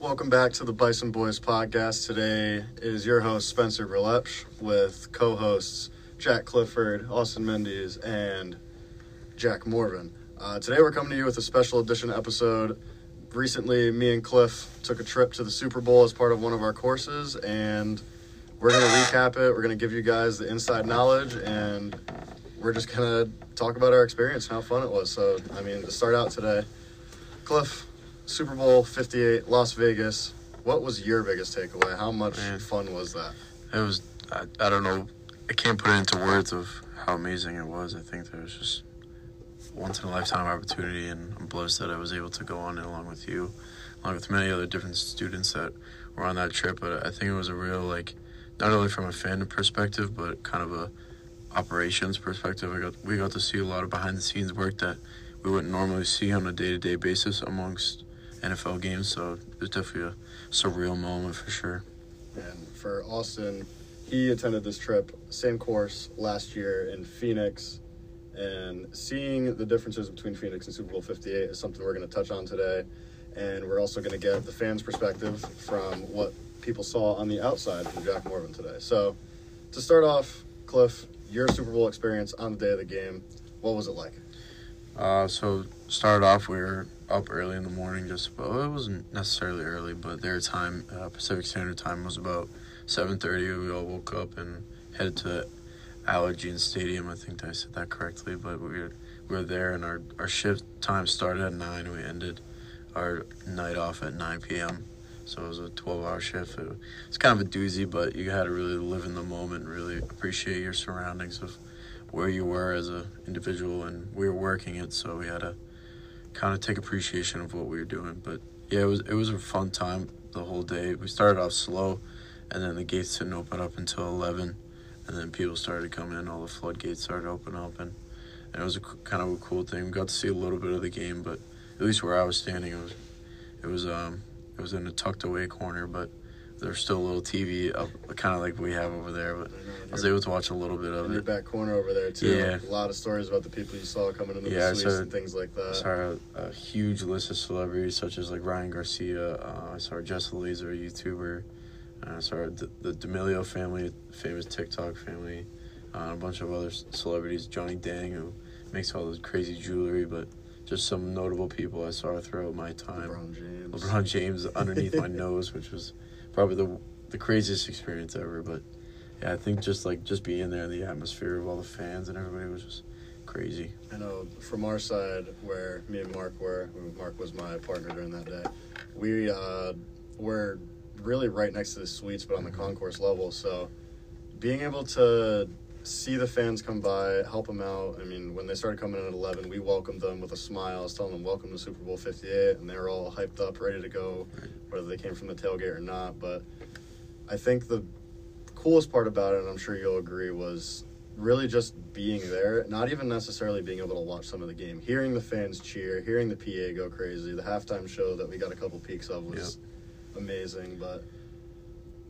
Welcome back to the Bison Boys podcast. Today is your host Spencer Verlepsch with co-hosts Jack Clifford, Austin Mendes, and Jack Morvan. Uh, today we're coming to you with a special edition episode. Recently, me and Cliff took a trip to the Super Bowl as part of one of our courses, and we're going to recap it. We're going to give you guys the inside knowledge, and we're just going to talk about our experience, and how fun it was. So, I mean, to start out today, Cliff, Super Bowl 58, Las Vegas. What was your biggest takeaway? How much Man. fun was that? It was, I, I don't know, I can't put it into words of how amazing it was. I think there was just once in a lifetime opportunity, and I'm blessed that I was able to go on it along with you, along with many other different students that were on that trip. But I think it was a real, like, not only from a fan perspective, but kind of a operations perspective. I got, we got to see a lot of behind the scenes work that we wouldn't normally see on a day to day basis amongst NFL games. So it was definitely a surreal moment for sure. And for Austin, he attended this trip, same course last year in Phoenix. And seeing the differences between Phoenix and Super Bowl 58 is something we're going to touch on today. And we're also going to get the fans' perspective from what people saw on the outside from Jack Morvan today. So, to start off, Cliff, your Super Bowl experience on the day of the game, what was it like? Uh, so started off, we were up early in the morning. Just well, it wasn't necessarily early, but their time, uh, Pacific Standard Time, was about seven thirty. We all woke up and headed to Allegiant Stadium. I think I said that correctly, but we were we were there, and our our shift time started at nine. and We ended our night off at nine p.m. So it was a twelve-hour shift. It, it's kind of a doozy, but you had to really live in the moment, really appreciate your surroundings of where you were as an individual, and we were working it, so we had to kind of take appreciation of what we were doing. But yeah, it was it was a fun time the whole day. We started off slow, and then the gates didn't open up until eleven, and then people started coming in. All the floodgates started opening up, and, and it was a, kind of a cool thing. We got to see a little bit of the game, but at least where I was standing, it was it was um it was in a tucked away corner, but there's still a little TV up, kind of like we have over there. But I was able to watch a little bit of in your it. back corner over there, too. Yeah. A lot of stories about the people you saw coming into Yeah, the suites saw- and things like that. I saw a, a huge list of celebrities such as like Ryan Garcia. Uh, I saw Jess Laser, a YouTuber. Uh, I saw the, the D'Amelio family, famous TikTok family. Uh, a bunch of other celebrities. Johnny Dang, who makes all this crazy jewelry, but just some notable people I saw throughout my time. LeBron James. LeBron James underneath my nose, which was probably the the craziest experience ever. But yeah, I think just like just being there the atmosphere of all the fans and everybody was just crazy. I know from our side, where me and Mark were, Mark was my partner during that day, we uh, were really right next to the suites, but on the concourse level. So being able to see the fans come by, help them out. I mean, when they started coming in at 11, we welcomed them with a smile. Telling them, welcome to Super Bowl 58, and they were all hyped up, ready to go, whether they came from the tailgate or not. But I think the coolest part about it, and I'm sure you'll agree, was really just being there, not even necessarily being able to watch some of the game, hearing the fans cheer, hearing the PA go crazy. The halftime show that we got a couple peeks of was amazing, but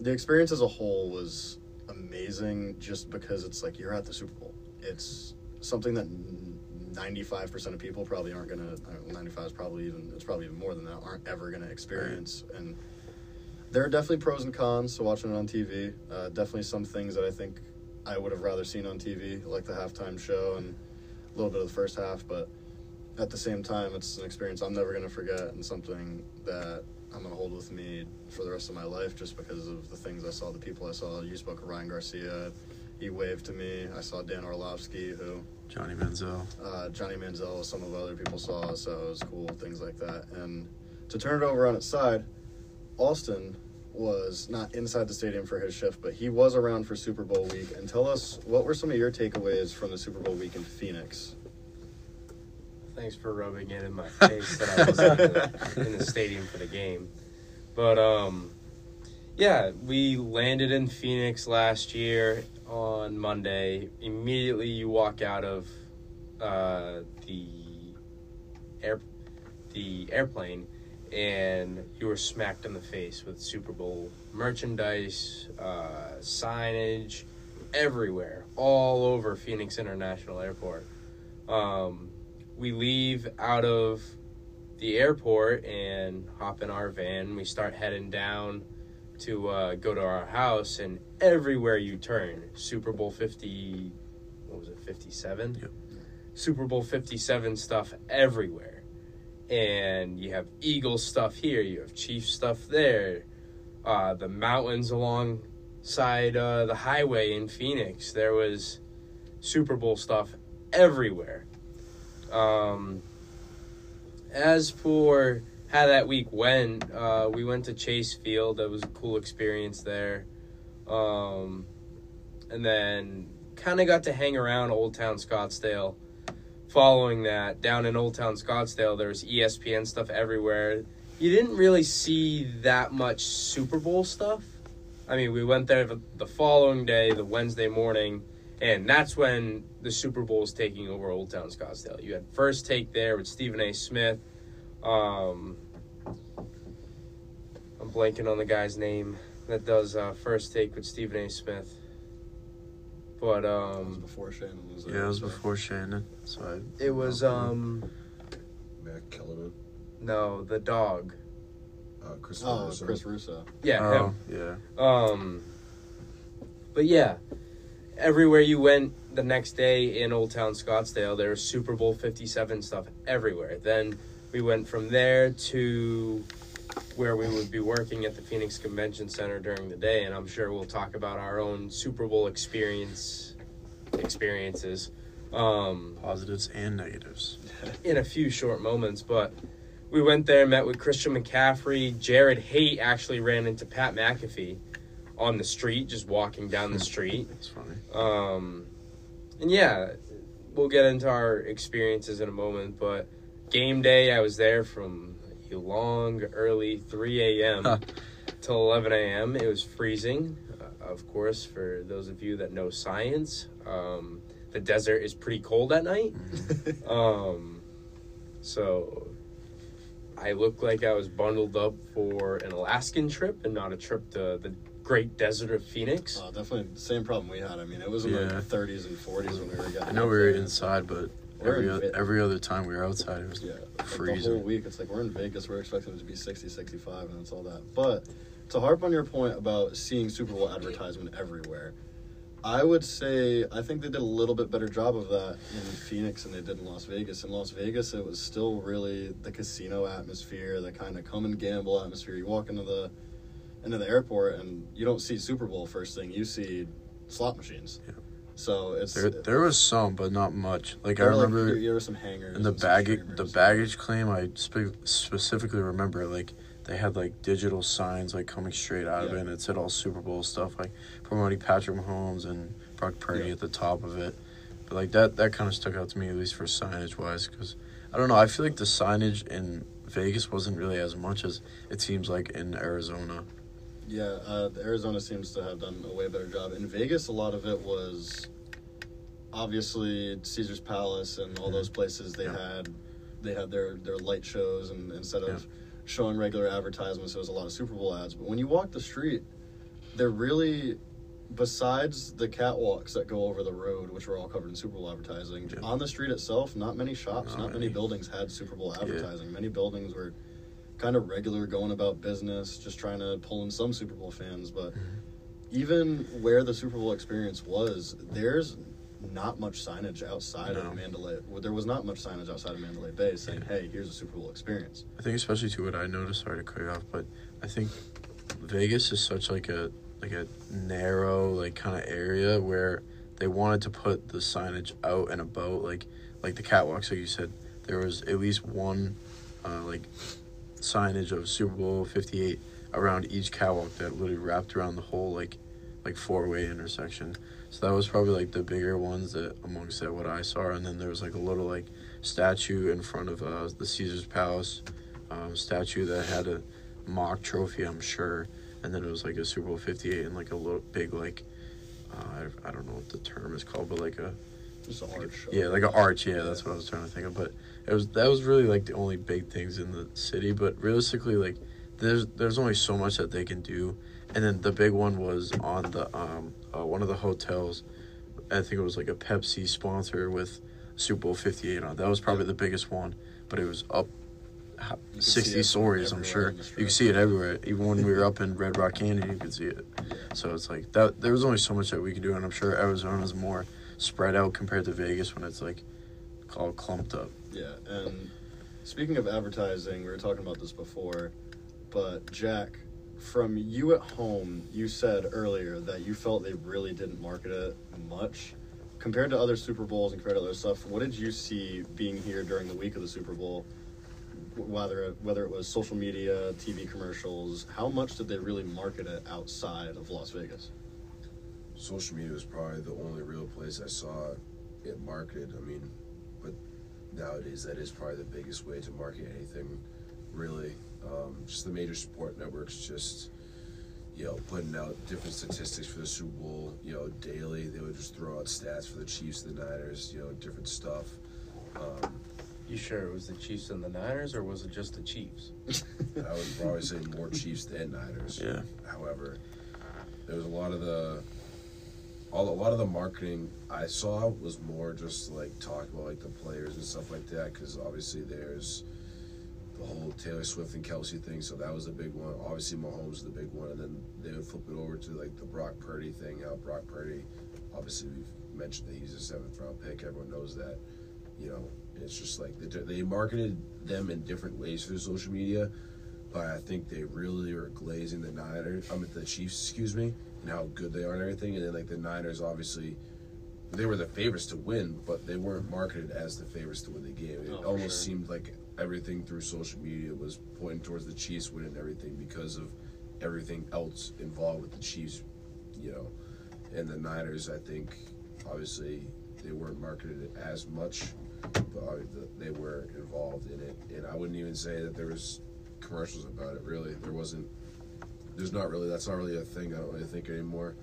the experience as a whole was amazing just because it's like you're at the Super Bowl. It's something that 95% of people probably aren't going to 95 is probably even it's probably even more than that aren't ever going to experience and there are definitely pros and cons to watching it on TV. Uh, definitely some things that I think I would have rather seen on TV, like the halftime show and a little bit of the first half. But at the same time, it's an experience I'm never going to forget and something that I'm going to hold with me for the rest of my life just because of the things I saw, the people I saw. You spoke of Ryan Garcia. He waved to me. I saw Dan Orlovsky, who Johnny Manziel. uh, Johnny Manziel, some of other people saw, so it was cool, things like that. And to turn it over on its side, Austin was not inside the stadium for his shift, but he was around for Super Bowl week. And tell us, what were some of your takeaways from the Super Bowl week in Phoenix? Thanks for rubbing it in my face that I was in the, in the stadium for the game. But um, yeah, we landed in Phoenix last year on Monday. Immediately, you walk out of uh, the air the airplane, and you were smacked in the face with Super Bowl merchandise, uh, signage, everywhere, all over Phoenix International Airport. Um, we leave out of the airport and hop in our van. We start heading down to uh, go to our house, and everywhere you turn, Super Bowl 50, what was it, 57? Yep. Super Bowl 57 stuff everywhere. And you have Eagles stuff here, you have Chiefs stuff there. Uh, the mountains alongside uh, the highway in Phoenix, there was Super Bowl stuff everywhere. Um, as for how that week went, uh, we went to Chase Field. That was a cool experience there. Um, and then kind of got to hang around Old Town Scottsdale. Following that, down in Old Town Scottsdale, there was ESPN stuff everywhere. You didn't really see that much Super Bowl stuff. I mean, we went there the, the following day, the Wednesday morning, and that's when the Super Bowl was taking over Old Town Scottsdale. You had first take there with Stephen A. Smith. Um, I'm blanking on the guy's name that does uh, first take with Stephen A. Smith. But It was um, before Shannon was there. Yeah, it was so- before Shannon. So I, it was um Max Kellerman, no the dog. uh, Chris Oh, Russo. Chris Russo. Yeah, oh him. yeah, Um, but yeah, everywhere you went the next day in Old Town Scottsdale, there was Super Bowl 57 stuff everywhere. Then we went from there to where we would be working at the Phoenix Convention Center during the day, and I'm sure we'll talk about our own Super Bowl experience experiences um, positives and negatives. in a few short moments. But we went there, met with Christian McCaffrey. Jared Haight actually ran into Pat McAfee on the street, just walking down the street. It's funny. Um, and yeah, we'll get into our experiences in a moment. But game day, I was there from a long, early 3 a.m. till 11 a.m. It was freezing, uh, of course, for those of you that know science. Um, the desert is pretty cold at night. Um, so I looked like I was bundled up for an Alaskan trip and not a trip to the great desert of Phoenix. Oh, definitely the same problem we had. I mean, it was in Yeah. the 30s and 40s when we were getting. I know we were there. inside, but We're every o- every other time we were outside, it was Yeah, like the whole week. It's like we're in Vegas. We're expecting it to be 60, 65, and it's all that. But to harp on your point about seeing Super Bowl advertisement everywhere, I would say I think they did a little bit better job of that in Phoenix than they did in Las Vegas. In Las Vegas, it was still really the casino atmosphere, the kind of come and gamble atmosphere. You walk into the into the airport and you don't see Super Bowl first thing. You see slot machines. Yeah. So it's there. There was some, but not much. Like I were, like, remember. there, were some hangers And the baggage, the baggage claim, I spe- specifically remember like they had like digital signs like coming straight out of it, and it said all Super Bowl stuff like promoting Patrick Mahomes and Brock Purdy Yeah. at the top of it. But like that, that kind of stuck out to me at least for signage wise, because I don't know, I feel like the signage in Vegas wasn't really as much as it seems like in Arizona. Yeah, uh, Arizona seems to have done a way better job. In Vegas, a lot of it was obviously Caesar's Palace and all Mhm. those places. They Yeah. had they had their their light shows, and instead of showing regular advertisements, there was a lot of Super Bowl ads. But when you walk the street, they're really besides the catwalks that go over the road, which were all covered in Super Bowl advertising. Yeah. On the street itself, not many shops, Not not, many many. buildings had Super Bowl Yeah. advertising. Many buildings were kind of regular, going about business, just trying to pull in some Super Bowl fans. But even where the Super Bowl experience was, there's not much signage outside No. of Mandalay. well, There was not much signage outside of Mandalay Bay saying, "Hey, here's a Super Bowl experience." I think especially to what I noticed. Sorry to cut you off, but I think Vegas is such like a like a narrow like kind of area where they wanted to put the signage out and about like like the catwalks like you said there was at least one uh, like signage of Super Bowl 58 around each catwalk that literally wrapped around the whole like like four way intersection so that was probably like the bigger ones that amongst that what I saw and then there was like a little like statue in front of uh, the Caesar's Palace um, statue that had a mock trophy I'm sure and then it was like a Super Bowl 58 and like a little big like uh, I, I don't know what the term is called but like a Just an arch. yeah, like an arch. Yeah, that's what I was trying to think of. But it was that was really like the only big things in the city. But realistically, like there's there's only so much that they can do. And then the big one was on the um uh, one of the hotels. I think it was like a Pepsi sponsor with Super Bowl Fifty Eight on. That was probably the biggest one. But it was up ho- You can see 60 stories, I'm sure. You can see it everywhere. Even when we were up in Red Rock Canyon, you could see it. So it's like that. There was only so much that we could do, and I'm sure Arizona's more spread out compared to Vegas when it's like all clumped up. Yeah, and speaking of advertising, we were talking about this before, but Jack, from you at home, you said earlier that you felt they really didn't market it much. Compared to other Super Bowls and compared to other stuff, what did you see being here during the week of the Super Bowl? Whether whether it was social media, TV commercials, how much did they really market it outside of Las Vegas? Social media was probably the only real place I saw it marketed. I mean, nowadays that is probably the biggest way to market anything, really. Um, just the major sport networks just, you know, putting out different statistics for the Super Bowl, you know, daily. They would just throw out stats for the Chiefs, and the Niners, you know, different stuff. Um, You sure it was the Chiefs and the Niners, or was it just the Chiefs? I would probably say more Chiefs than Niners. Yeah. However, there was a lot of the all a lot of the marketing I saw was more just like talk about like the players and stuff like that because obviously there's the whole Taylor Swift and Kelce thing, so that was a big one. Obviously Mahomes is the big one, and then they would flip it over to like the Brock Purdy thing. How Brock Purdy, obviously we've mentioned that he's a seventh round pick. Everyone knows that. You know, it's just like they, they marketed them in different ways through social media, but I think they really are glazing the Niners. I mean the Chiefs, excuse me, and how good they are and everything. And then like the Niners, obviously, they were the favorites to win, but they weren't marketed as the favorites to win the game. It Oh, almost sure. seemed like everything through social media was pointing towards the Chiefs winning everything because of everything else involved with the Chiefs, you know. And the Niners, I think, obviously, they weren't marketed as much, but they were involved in it. And I wouldn't even say that there was commercials about it. Really, there wasn't. There's not really. That's not really a thing. I don't really think anymore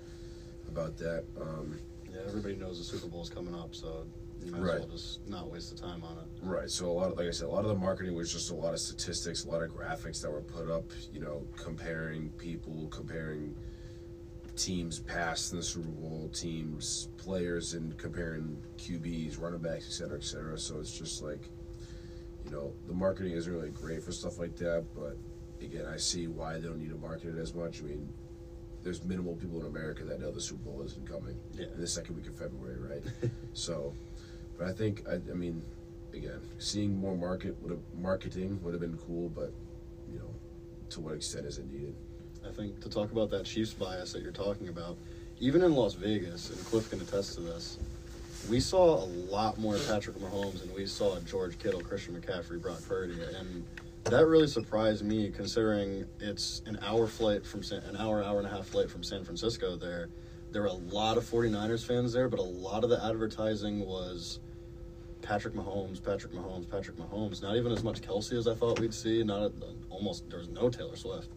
about that. Um, Yeah, everybody knows the Super Bowl's coming up, so you might as well just not waste the time on it. Right. So a lot of, like I said, a lot of the marketing was just a lot of statistics, a lot of graphics that were put up. You know, comparing people, comparing teams past in the Super Bowl, teams, players, and comparing QBs, running backs, et cetera, et cetera. So it's just like, you know, the marketing isn't really great for stuff like that. But again, I see why they don't need to market it as much. I mean, there's minimal people in America that know the Super Bowl isn't coming Yeah. in the second week of February, right? so, but I think I, I mean, again, seeing more market would have marketing would have been cool, but you know, to what extent is it needed? I think to talk about that Chiefs bias that you're talking about, even in Las Vegas, and Cliff can attest to this, we saw a lot more Patrick Mahomes and we saw George Kittle, Christian McCaffrey, Brock Purdy, and that really surprised me considering it's an hour flight from San, an hour, hour and a half flight from San Francisco. There, there were a lot of 49ers fans there, but a lot of the advertising was Patrick Mahomes, Patrick Mahomes, Patrick Mahomes. Not even as much Kelce as I thought we'd see. Not almost there was no Taylor Swift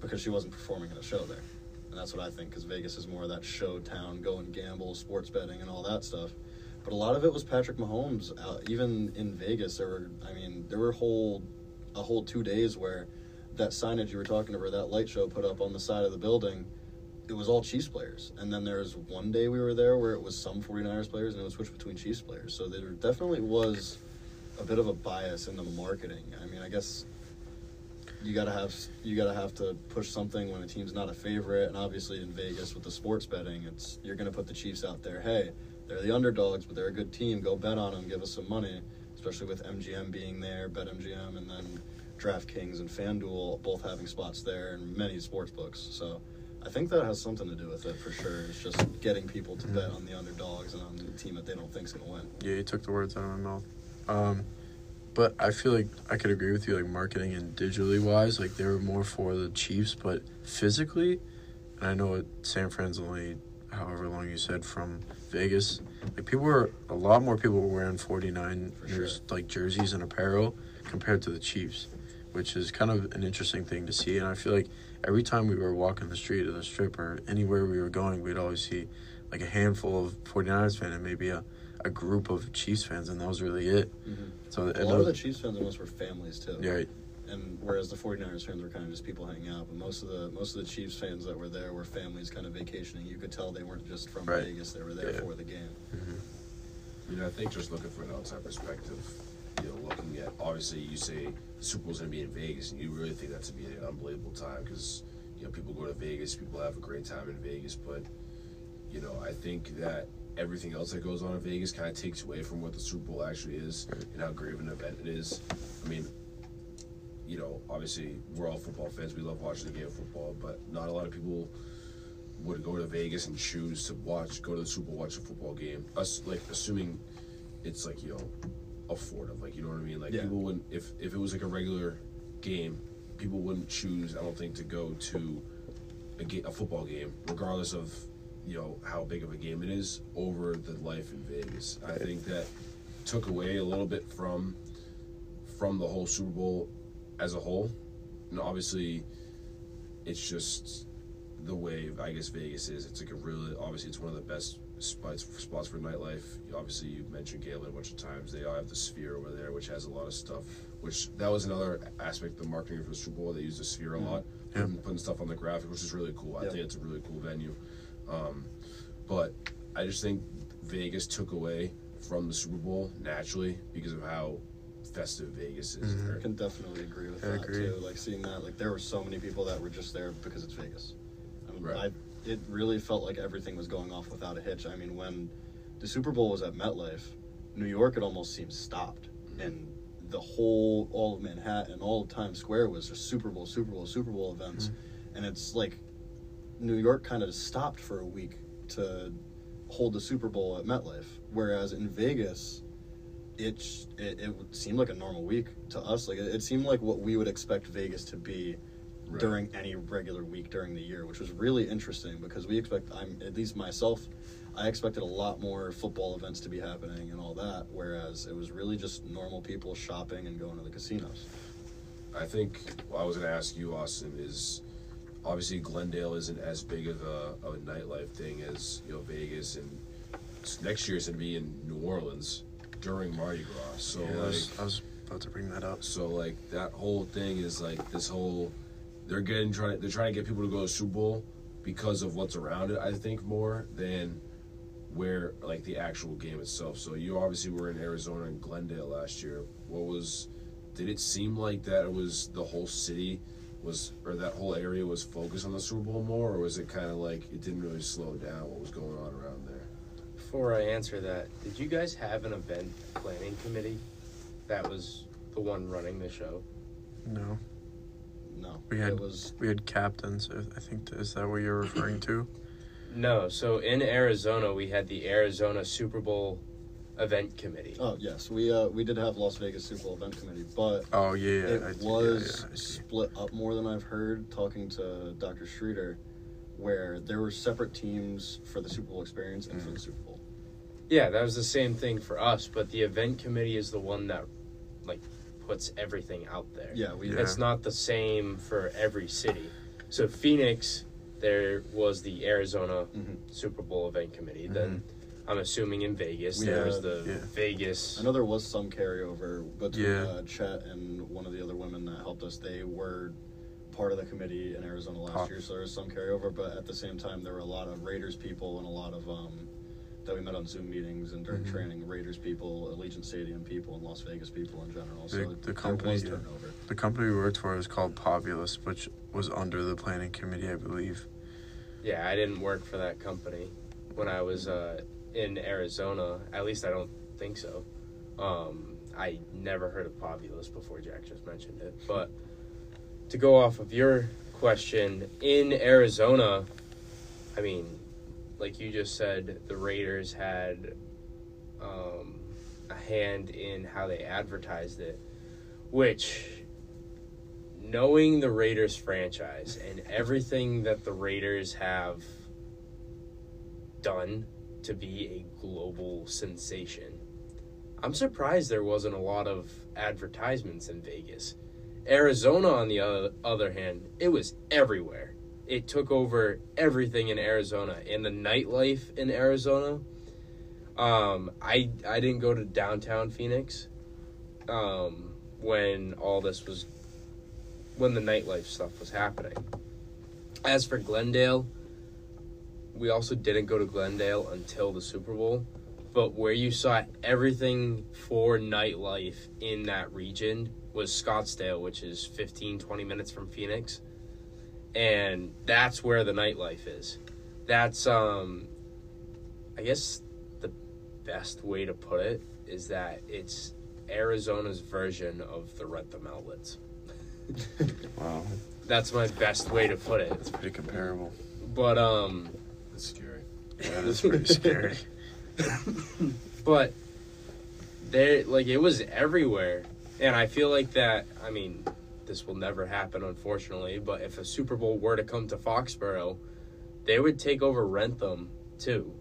because she wasn't performing in a show there. And that's what I think because Vegas is more of that show town, go and gamble, sports betting, and all that stuff. But a lot of it was Patrick Mahomes. Uh, even in Vegas, there were, I mean, there were whole, a whole two days where that signage you were talking about, that light show put up on the side of the building, it was all Chiefs players. And then there was one day we were there where it was some 49ers players and it was switched between Chiefs players. So there definitely was a bit of a bias in the marketing. I mean, I guess you gotta have you gotta have to push something when a team's not a favorite, and obviously in Vegas with the sports betting, it's you're gonna put the Chiefs out there. Hey, they're the underdogs, but they're a good team. Go bet on them. Give us some money. Especially with MGM being there, BetMGM, and then DraftKings and FanDuel both having spots there, and many sports books. So. I think that has something to do with it for sure. It's just getting people to bet on the underdogs and on the team that they don't think is going to win. Yeah, you took the words out of my mouth. Um, but I feel like I could agree with you, like marketing and digitally wise, like they were more for the Chiefs, but physically, and I know San Fran's only however long you said from Vegas, like people were a lot more people were wearing 49 For sure. like jerseys and apparel compared to the Chiefs, which is kind of an interesting thing to see. And I feel like every time we were walking the street or the strip or anywhere we were going, we'd always see like a handful of 49ers fans and maybe a, a group of Chiefs fans, and that was really it. Mm-hmm. So A lot of the Chiefs fans almost were families too. yeah. And whereas the 49ers fans were kind of just people hanging out but most of the most of the chiefs fans that were there were families kind of vacationing you could tell they weren't just from Right. vegas they were there Yeah. for the game mm-hmm. You know, I think just looking from an outside perspective, you know, looking at obviously you say the Super Bowl's gonna be in Vegas, and you really think that's gonna be an unbelievable time because you know people go to Vegas, people have a great time in Vegas, but you know I think that everything else that goes on in Vegas kind of takes away from what the Super Bowl actually is and how great of an event it is. I mean, you know, obviously we're all football fans. We love watching the game of football, but not a lot of people would go to Vegas and choose to watch, go to the Super Bowl, watch a football game. Us like assuming it's like you know affordable, like you know what I mean. Like Yeah. people wouldn't if if it was like a regular game, people wouldn't choose. I don't think to go to a, ga- a football game, regardless of you know how big of a game it is, over the life in Vegas. I think that took away a little bit from from the whole Super Bowl as a whole, and obviously, it's just the way I guess Vegas is. It's like a really obviously it's one of the best spots spots for nightlife. Obviously, you mentioned Galen a bunch of times. They all have the Sphere over there, which has a lot of stuff. Which that was another aspect of the marketing for the Super Bowl. They use the Sphere a lot, Yeah. putting, putting stuff on the graphic, which is really cool. I Yeah. think it's a really cool venue. Um, but I just think Vegas took away from the Super Bowl naturally because of how festive Vegas is. Mhm. I can definitely agree with I that agree. too. Like seeing that, like there were so many people that were just there because it's Vegas. I mean, Right. I, it really felt like everything was going off without a hitch. I mean, when the Super Bowl was at MetLife, New York, it almost seemed stopped, and the whole all of Manhattan, all of Times Square was just Super Bowl, Super Bowl, Super Bowl events, and it's like New York kind of stopped for a week to hold the Super Bowl at MetLife, whereas in Vegas it, it it would seem like a normal week to us. Like it, it seemed like what we would expect Vegas to be Right. during any regular week during the year, which was really interesting because we expect I'm at least myself, I expected a lot more football events to be happening and all that, whereas it was really just normal people shopping and going to the casinos. I think what I was going to ask you, Austin, is obviously Glendale isn't as big of a, of a nightlife thing as you know Vegas, and next year it's going to be in New Orleans during Mardi Gras. So Yeah, I, was, I was about to bring that up. so like that whole thing is like this whole they're getting trying they're trying to get people to go to Super Bowl because of what's around it. I think more than where like the actual game itself. So you obviously were in Arizona and Glendale last year. What was did it seem like that it was the whole city was or that whole area was focused on the Super Bowl more or was it kind of like it didn't really slow down what was going on around? Before I answer that, did you guys have an event planning committee that was the one running the show? No, No, We had- it was we had captains. I I think is that what you're referring to? No. So in Arizona, we had the Arizona Super Bowl event committee. oh yes, we uh, we did have Las Vegas Super Bowl event committee, but Oh yeah, yeah. it I, was yeah, yeah, split up more than I've heard talking to Dr. Streeter, where there were separate teams for the Super Bowl experience and for Mm. the Super Bowl. Yeah, that was the same thing for us, but the event committee is the one that like puts everything out there. Yeah, we Yeah. It's not the same for every city. So Phoenix, there was the Arizona Mhm. Super Bowl event committee. Then I'm assuming in Vegas We there was the Mm-hmm. yeah. Vegas. I know there was some carryover between Yeah. uh, Chet and one of the other women that helped us. They were part of the committee in Arizona last year, so there was some carryover. But at the same time, there were a lot of Raiders people and a lot of um, that we met on Zoom meetings and during Mhm. training. Raiders people, Allegiant Stadium people, and Las Vegas people in general. So The- the there company, was yeah. turnover. The company we worked for was called Populous, which was under the planning committee, I believe. Yeah, I didn't work for that company when I was uh, in Arizona. At least I don't think so. Um, I never heard of Populous before Jack just mentioned it. But to go off of your question, in Arizona, I mean, like you just said, the Raiders had um, a hand in how they advertised it, which knowing the Raiders franchise and everything that the Raiders have done to be a global sensation, I'm surprised there wasn't a lot of advertisements in Vegas. Arizona, on the other, other hand, it was everywhere. It took over everything in Arizona. And the nightlife in Arizona, um, I I didn't go to downtown Phoenix um, when all this was when the nightlife stuff was happening. As for Glendale, we also didn't go to Glendale until the Super Bowl. but where you saw everything for nightlife in that region was Scottsdale, which is 15, 20 minutes from Phoenix. And that's where the nightlife is. That's, um, I guess the best way to put it is that it's Arizona's version of the Wrentham outlets. Wow, That's my best way to put it. it's pretty comparable. But, um, It's scary. Yeah, that's pretty scary. but there like it was everywhere and i feel like that i mean this will never happen unfortunately but if a super bowl were to come to foxborough they would take over wrentham too.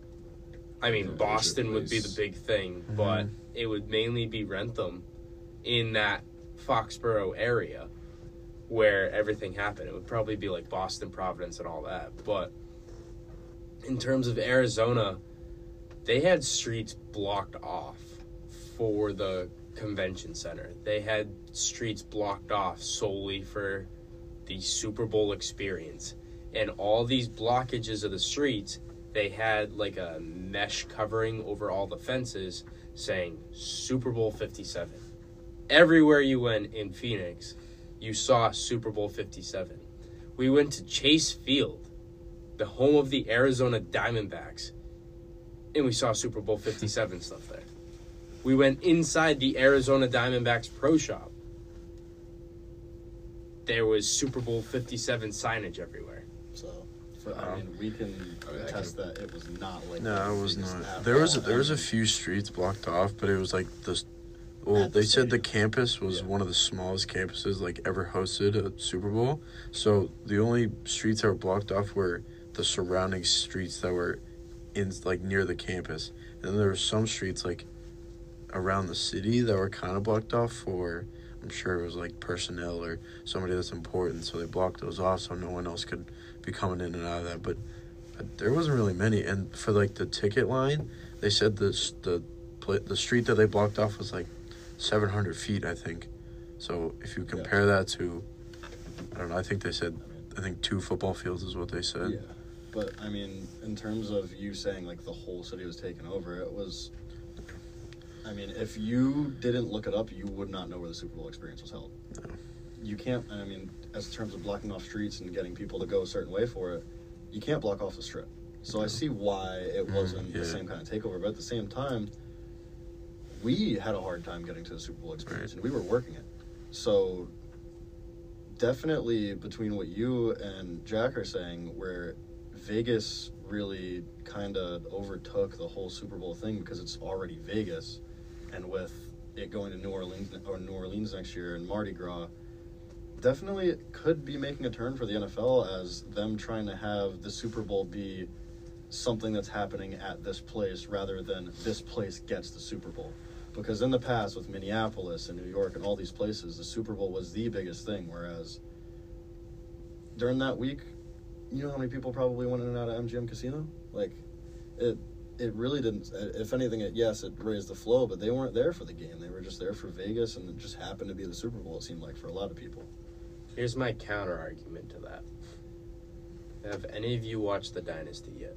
I mean Yeah, boston would be the big thing mm-hmm. but it would mainly be wrentham in that foxborough area where everything happened. It would probably be like boston providence and all that but in terms of arizona they had streets blocked off for the convention center. They had streets blocked off solely for the Super Bowl experience. And all these blockages of the streets, they had like a mesh covering over all the fences saying Super Bowl 57. Everywhere you went in Phoenix, you saw Super Bowl 57. We went to Chase Field, the home of the Arizona Diamondbacks and we saw Super Bowl 57 stuff there. We went inside the Arizona Diamondbacks Pro Shop. There was Super Bowl 57 signage everywhere. So, for, I mean, we can I mean, I attest that it was not like No, it was not. There was all. there was a few streets blocked off, but it was like the. Well, the they said the campus was Yeah. one of the smallest campuses like ever hosted a Super Bowl. So the only streets that were blocked off were the surrounding streets that were in like near the campus, and then there were some streets like around the city that were kind of blocked off for. I'm sure it was like personnel or somebody that's important, so they blocked those off so no one else could be coming in and out of that. But there wasn't really many, and for like the ticket line, they said the the the street that they blocked off was like 700 feet, I think. So if you compare that to, I don't know, I think they said, I think two football fields is what they said. Yeah, but I mean, in terms of you saying like the whole city was taken over, it was. I mean, if you didn't look it up, you would not know where the Super Bowl experience was held. No. You can't. I mean, as in terms of blocking off streets and getting people to go a certain way for it, you can't block off the strip. So I see why it Mm, wasn't yeah. the same kind of takeover, but at the same time, we had a hard time getting to the Super Bowl experience, Right. and we were working it. So definitely between what you and Jack are saying, where Vegas really kind of overtook the whole Super Bowl thing because it's already Vegas, and with it going to New Orleans or New Orleans next year and Mardi Gras, definitely it could be making a turn for the NFL as them trying to have the Super Bowl be something that's happening at this place rather than this place gets the Super Bowl. Because in the past, with Minneapolis and New York and all these places, the Super Bowl was the biggest thing. Whereas during that week, you know how many people probably went in and out of MGM Casino? Like, it it really didn't. If anything, it yes, it raised the flow, but they weren't there for the game. They were just there for Vegas, and it just happened to be the Super Bowl. It seemed like for a lot of people. Here's my counter argument to that. Have any of you watched The Dynasty yet?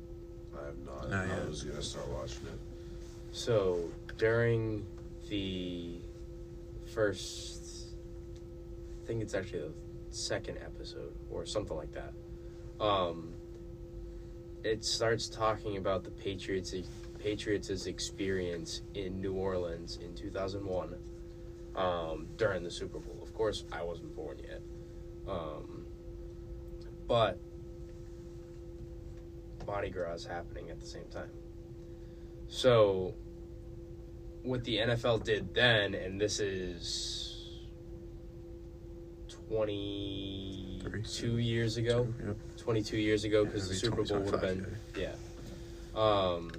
I have not. Not I yet. was gonna start watching it. So during the first, I think it's actually the second episode or something like that. Um, it starts talking about the Patriots Patriots' experience in New Orleans in 2001 um, during the Super Bowl. Of course, I wasn't born yet, um, but Mardi Gras is happening at the same time. So, what the NFL did then, and this is 22 years ago, Yep. 22 years ago, because the Super Bowl would have 20, been, yeah. Um,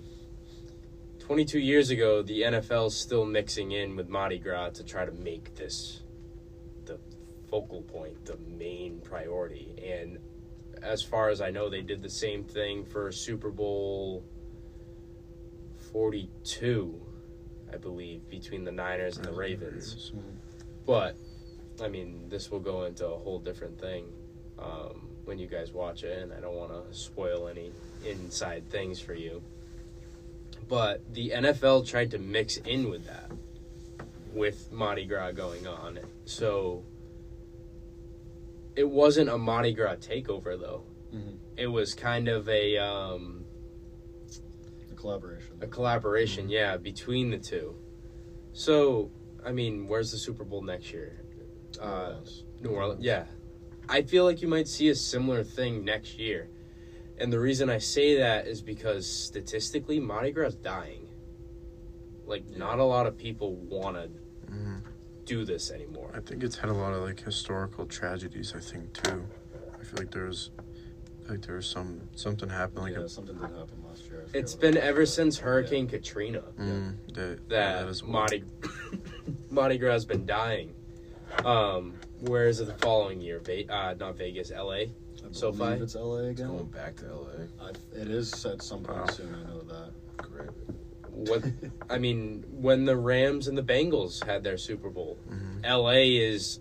22 years ago, the NFL's still mixing in with Mardi Gras to try to make this the focal point, the main priority. And as far as I know, they did the same thing for Super Bowl 42, I believe, between the Niners and the Ravens. But, I mean, this will go into a whole different thing um, when you guys watch it, and I don't want to spoil any inside things for you. But the NFL tried to mix in with that, with Mardi Gras going on. So it wasn't a Mardi Gras takeover, though. Mhm. It was kind of a um, The collaboration. a collaboration, yeah, between the two. So, I mean, where's the Super Bowl next year? Uh, New Orleans. Yeah. I feel like you might see a similar thing next year. And the reason I say that is because statistically, Mardi Gras is dying. Like, not a lot of people want to Mhm. do this anymore. I think it's had a lot of like historical tragedies. I think too. I feel like there was, I think there was some something happened like yeah, a, something did happen last year. I forget It's been it was. ever since Hurricane Katrina mm, that that is Mardi, Mardi Gras has been dying. Um, where is it the following year? Ve- uh, not Vegas, LA. I SoFi? believe It's LA It's again. going back to LA. I, it is at some point Wow. soon. I know that. Great. What I mean, when the Rams and the Bengals had their Super Bowl, Mhm. LA is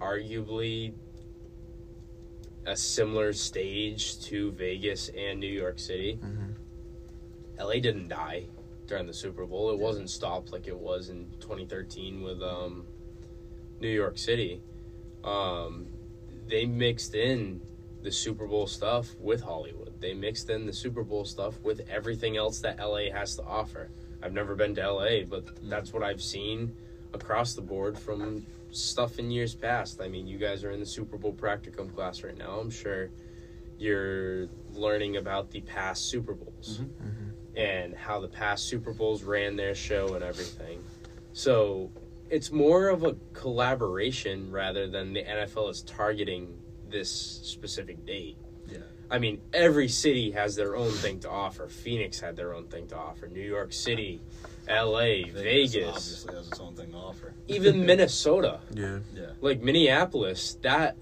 arguably a similar stage to Vegas and New York City. Mhm. LA didn't die during the Super Bowl. It wasn't stopped like it was in 2013 with um, New York City. Um, they mixed in the Super Bowl stuff with Hollywood. They mixed in the Super Bowl stuff with everything else that LA has to offer. I've never been to LA, but that's what I've seen across the board from stuff in years past. I mean, you guys are in the Super Bowl practicum class right now. I'm sure you're learning about the past Super Bowls Mhm. and how the past Super Bowls ran their show and everything. So it's more of a collaboration rather than the NFL is targeting this specific date. Yeah. I mean, every city has their own thing to offer. Phoenix had their own thing to offer. New York City, LA, Vegas, obviously has its own thing to offer. even Minnesota Yeah. Yeah. like Minneapolis, that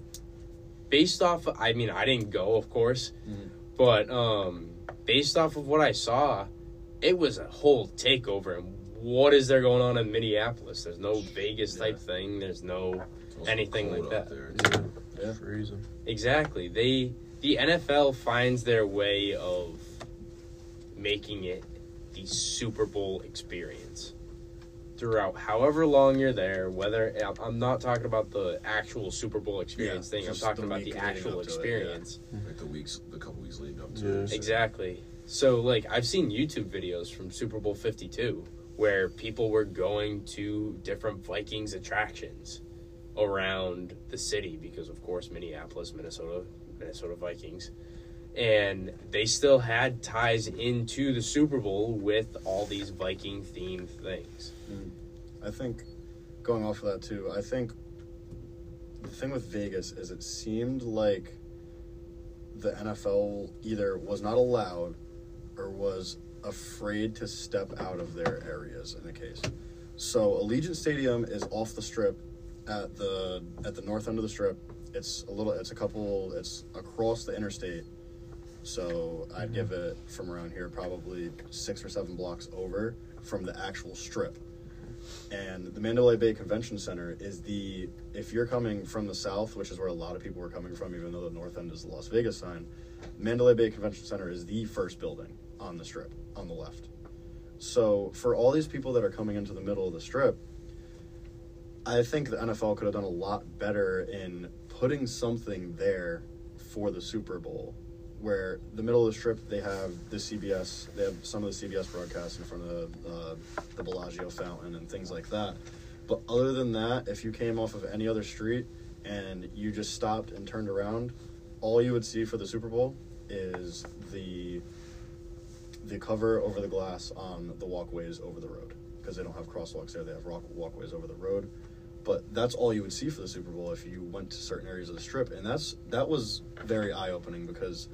based off I mean I didn't go of course, Mhm. but um based off of what I saw, it was a whole takeover and what is there going on in Minneapolis? There's no Vegas type thing. There's no Anything like that. There, Yeah. Yeah. Freezing. exactly. They the NFL finds their way of making it the Super Bowl experience throughout however long you're there. Whether I'm- I'm not talking about the actual Super Bowl experience Yeah, thing, I'm talking the about the actual up to it, yeah. experience. Like the weeks, the couple weeks leading up to Yeah. it. Exactly. So like I've seen YouTube videos from Super Bowl 52 where people were going to different Vikings attractions around the city because of course Minneapolis, Minnesota, Minnesota Vikings. And they still had ties into the Super Bowl with all these Viking themed things. Mm. I think going off of that too, I think the thing with Vegas is it seemed like the NFL either was not allowed or was afraid to step out of their areas in a case. So Allegiant Stadium is off the strip at the at the north end of the strip. It's a little it's a couple it's across the interstate. So I'd mm-hmm. give it from around here probably six or seven blocks over from the actual strip. And the Mandalay Bay Convention Center is the if you're coming from the south, which is where a lot of people were coming from, even though the north end is the Las Vegas sign, Mandalay Bay Convention Center is the first building on the strip on the left. So for all these people that are coming into the middle of the strip, I think the NFL could have done a lot better in putting something there for the Super Bowl, where the middle of the strip they have the CBS, they have some of the CBS broadcasts in front of uh, the Bellagio fountain and things like that. But other than that, if you came off of any other street and you just stopped and turned around, all you would see for the Super Bowl is the the cover over the glass on the walkways over the road because they don't have crosswalks there; they have rock, walkways over the road. But that's all you would see for the Super Bowl if you went to certain areas of the strip, and that's that was very eye opening because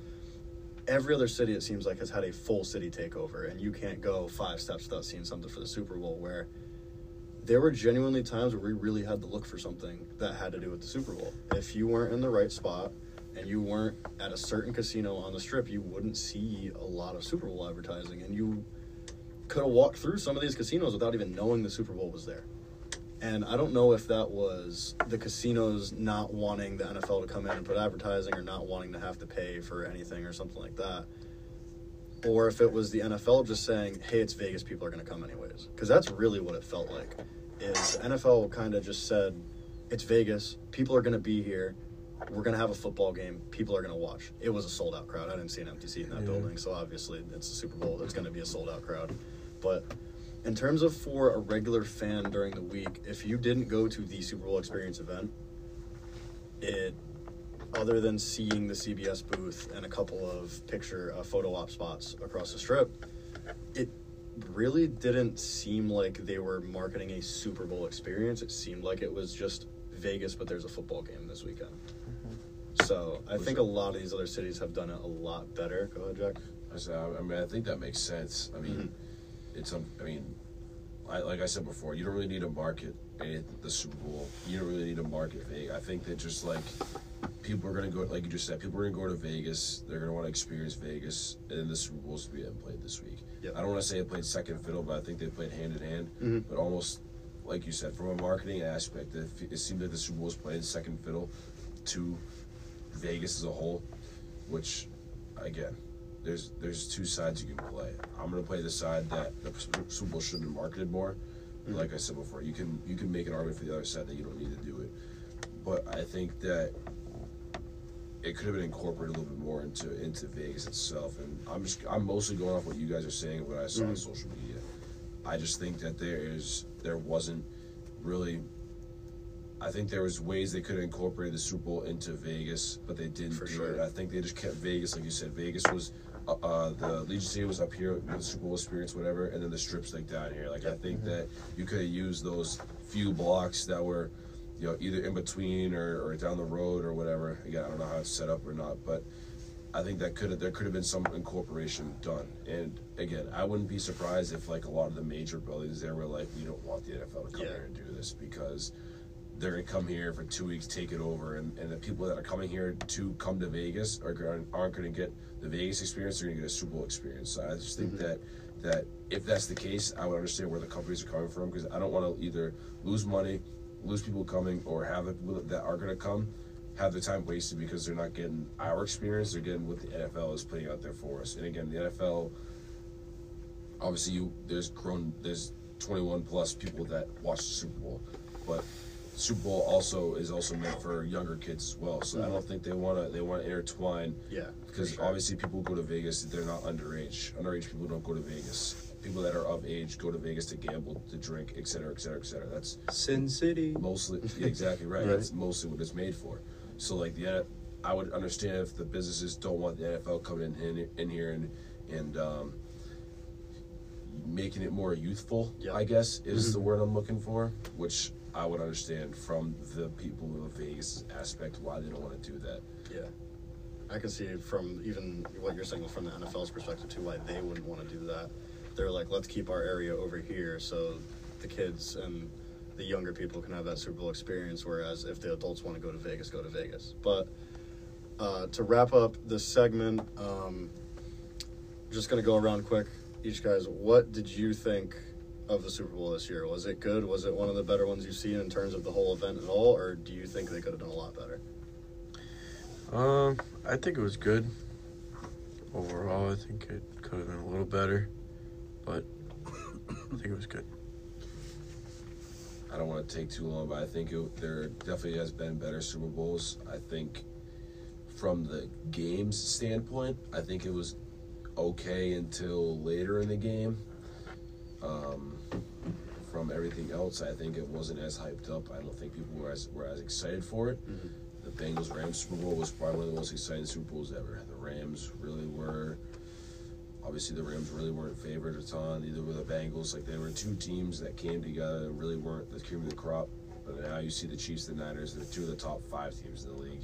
every other city it seems like has had a full city takeover, and you can't go five steps without seeing something for the Super Bowl. Where there were genuinely times where we really had to look for something that had to do with the Super Bowl. If you weren't in the right spot and you weren't at a certain casino on the strip, you wouldn't see a lot of Super Bowl advertising, and you could have walked through some of these casinos without even knowing the Super Bowl was there. And I don't know if that was the casinos not wanting the NFL to come in and put advertising or not wanting to have to pay for anything or something like that. or if it was the NFL just saying, "Hey, it's Vegas, people are going to come anyways." Because that's really what it felt like. Is NFL kind of just said, "It's Vegas, people are going to be here. We're going to have a football game. People are going to watch." It was a sold out crowd. I didn't see an empty seat in that Yeah. building, so obviously it's the Super Bowl. It's going to be a sold out crowd. But in terms of for a regular fan during the week, if you didn't go to the Super Bowl experience event, it other than seeing the CBS booth and a couple of picture uh, photo op spots across the strip, it really didn't seem like they were marketing a Super Bowl experience. It seemed like it was just Vegas, but there's a football game this weekend. So I think a lot of these other cities have done it a lot better. Go ahead, Jack. I said, I mean, I think that makes sense. I mean, it's um, I mean, I, like I said before, you don't really need to market the Super Bowl. You don't really need to market Vegas. I think that just like people are gonna go, like you just said, people are gonna go to Vegas. They're gonna want to experience Vegas, and then the Super Bowl's being played this week. Yep. I don't want to say it played second fiddle, but I think they played hand in hand. Mhm. But almost like you said, from a marketing aspect, it, it seemed like the Super Bowl was playing second fiddle to Vegas as a whole, which again, there's there's two sides you can play. I'm gonna play the side that the Super Bowl should have been marketed more. Hmm. Like I said before, you can you can make an argument for the other side that you don't need to do it, but I think that it could have been incorporated a little bit more into into Vegas itself. And I'm just I'm mostly going off what you guys are saying, and what I saw on hmm. social media. I just think that there is there wasn't really. I think there was ways they could have incorporated the Super Bowl into Vegas, but they didn't For do sure. it. I think they just kept Vegas, like you said. Vegas was uh, uh, the Allegiant Stadium was up here with the Super Bowl experience, whatever, and then the strips like down here. Like I think that you could have used those few blocks that were, you know, either in between or, or down the road or whatever. Again, I don't know how it's set up or not, but I think that could have there could have been some incorporation done. And again, I wouldn't be surprised if like a lot of the major buildings there were like, we don't want the NFL to come Yeah. here and do this because they're gonna come here for two weeks, take it over, and, and the people that are coming here to come to Vegas are gonna, aren't going to get the Vegas experience. They're going to get a Super Bowl experience. So I just think mm-hmm. that that if that's the case, I would understand where the companies are coming from because I don't want to either lose money, lose people coming, or have the people that are going to come have their time wasted because they're not getting our experience. They're getting what the NFL is putting out there for us. And again, the NFL obviously you there's grown there's 21 plus people that watch the Super Bowl, but Super Bowl also is also meant for younger kids as well. So I don't think they want to they want to intertwine Yeah, because sure. obviously people go to Vegas they're not underage. Underage people don't go to Vegas. People that are of age go to Vegas to gamble, to drink, et cetera, et cetera, et cetera. That's Sin City. mostly yeah, exactly right. Right. That's mostly what it's made for. So like the I would understand if the businesses don't want the NFL coming in in, in here and and um, making it more youthful. Yeah. I guess is the word I'm looking for, which I would understand from the people of Vegas aspect why they don't want to do that. Yeah. I can see from even what you're saying from the NFL's perspective too why they wouldn't want to do that. They're like, let's keep our area over here so the kids and the younger people can have that Super Bowl experience. Whereas if the adults want to go to Vegas, go to Vegas. But uh, to wrap up this segment, um, just gonna go around quick. Each guys, what did you think of the Super Bowl this year? Was it good? Was it one of the better ones you've seen in terms of the whole event at all, or do you think they could have done a lot better? Um, I think it was good. Overall, I think it could have been a little better, but I think it was good. I don't want to take too long, but I think it, there definitely has been better Super Bowls. I think from the games standpoint, I think it was okay until later in the game. Um, from everything else, I think it wasn't as hyped up. I don't think people were as were as excited for it. Mm-hmm. The Bengals Rams Super Bowl was probably one of the most exciting Super Bowls ever. The Rams really were. Obviously, the Rams really weren't favored a ton. Neither were the Bengals. Like they were two teams that came together and really weren't the cream of the crop. But now you see the Chiefs and the Niners. They're two of the top five teams in the league.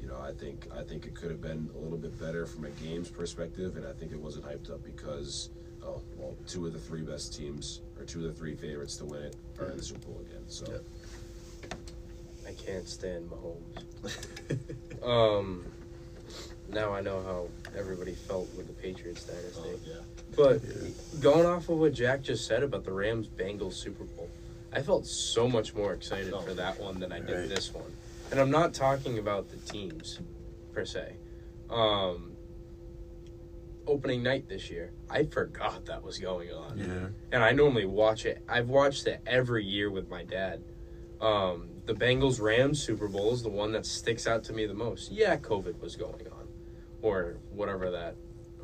You know, I think I think it could have been a little bit better from a games perspective, and I think it wasn't hyped up because oh well, two of the three best teams or two of the three favorites to win it are in the Super Bowl again. So Yep. I can't stand Mahomes. Um, now I know how everybody felt with the Patriots dynasty. Oh, yeah. But Yeah. going off of what Jack just said about the Rams Bengals Super Bowl, I felt so much more excited Oh. for that one than I did Right. this one. And I'm not talking about the teams per se. Um, opening night this year. I forgot that was going on. Yeah. and I normally watch it. I've watched it every year with my dad. Um, the Bengals Rams Super Bowl is the one that sticks out to me the most. Yeah, COVID was going on, or whatever that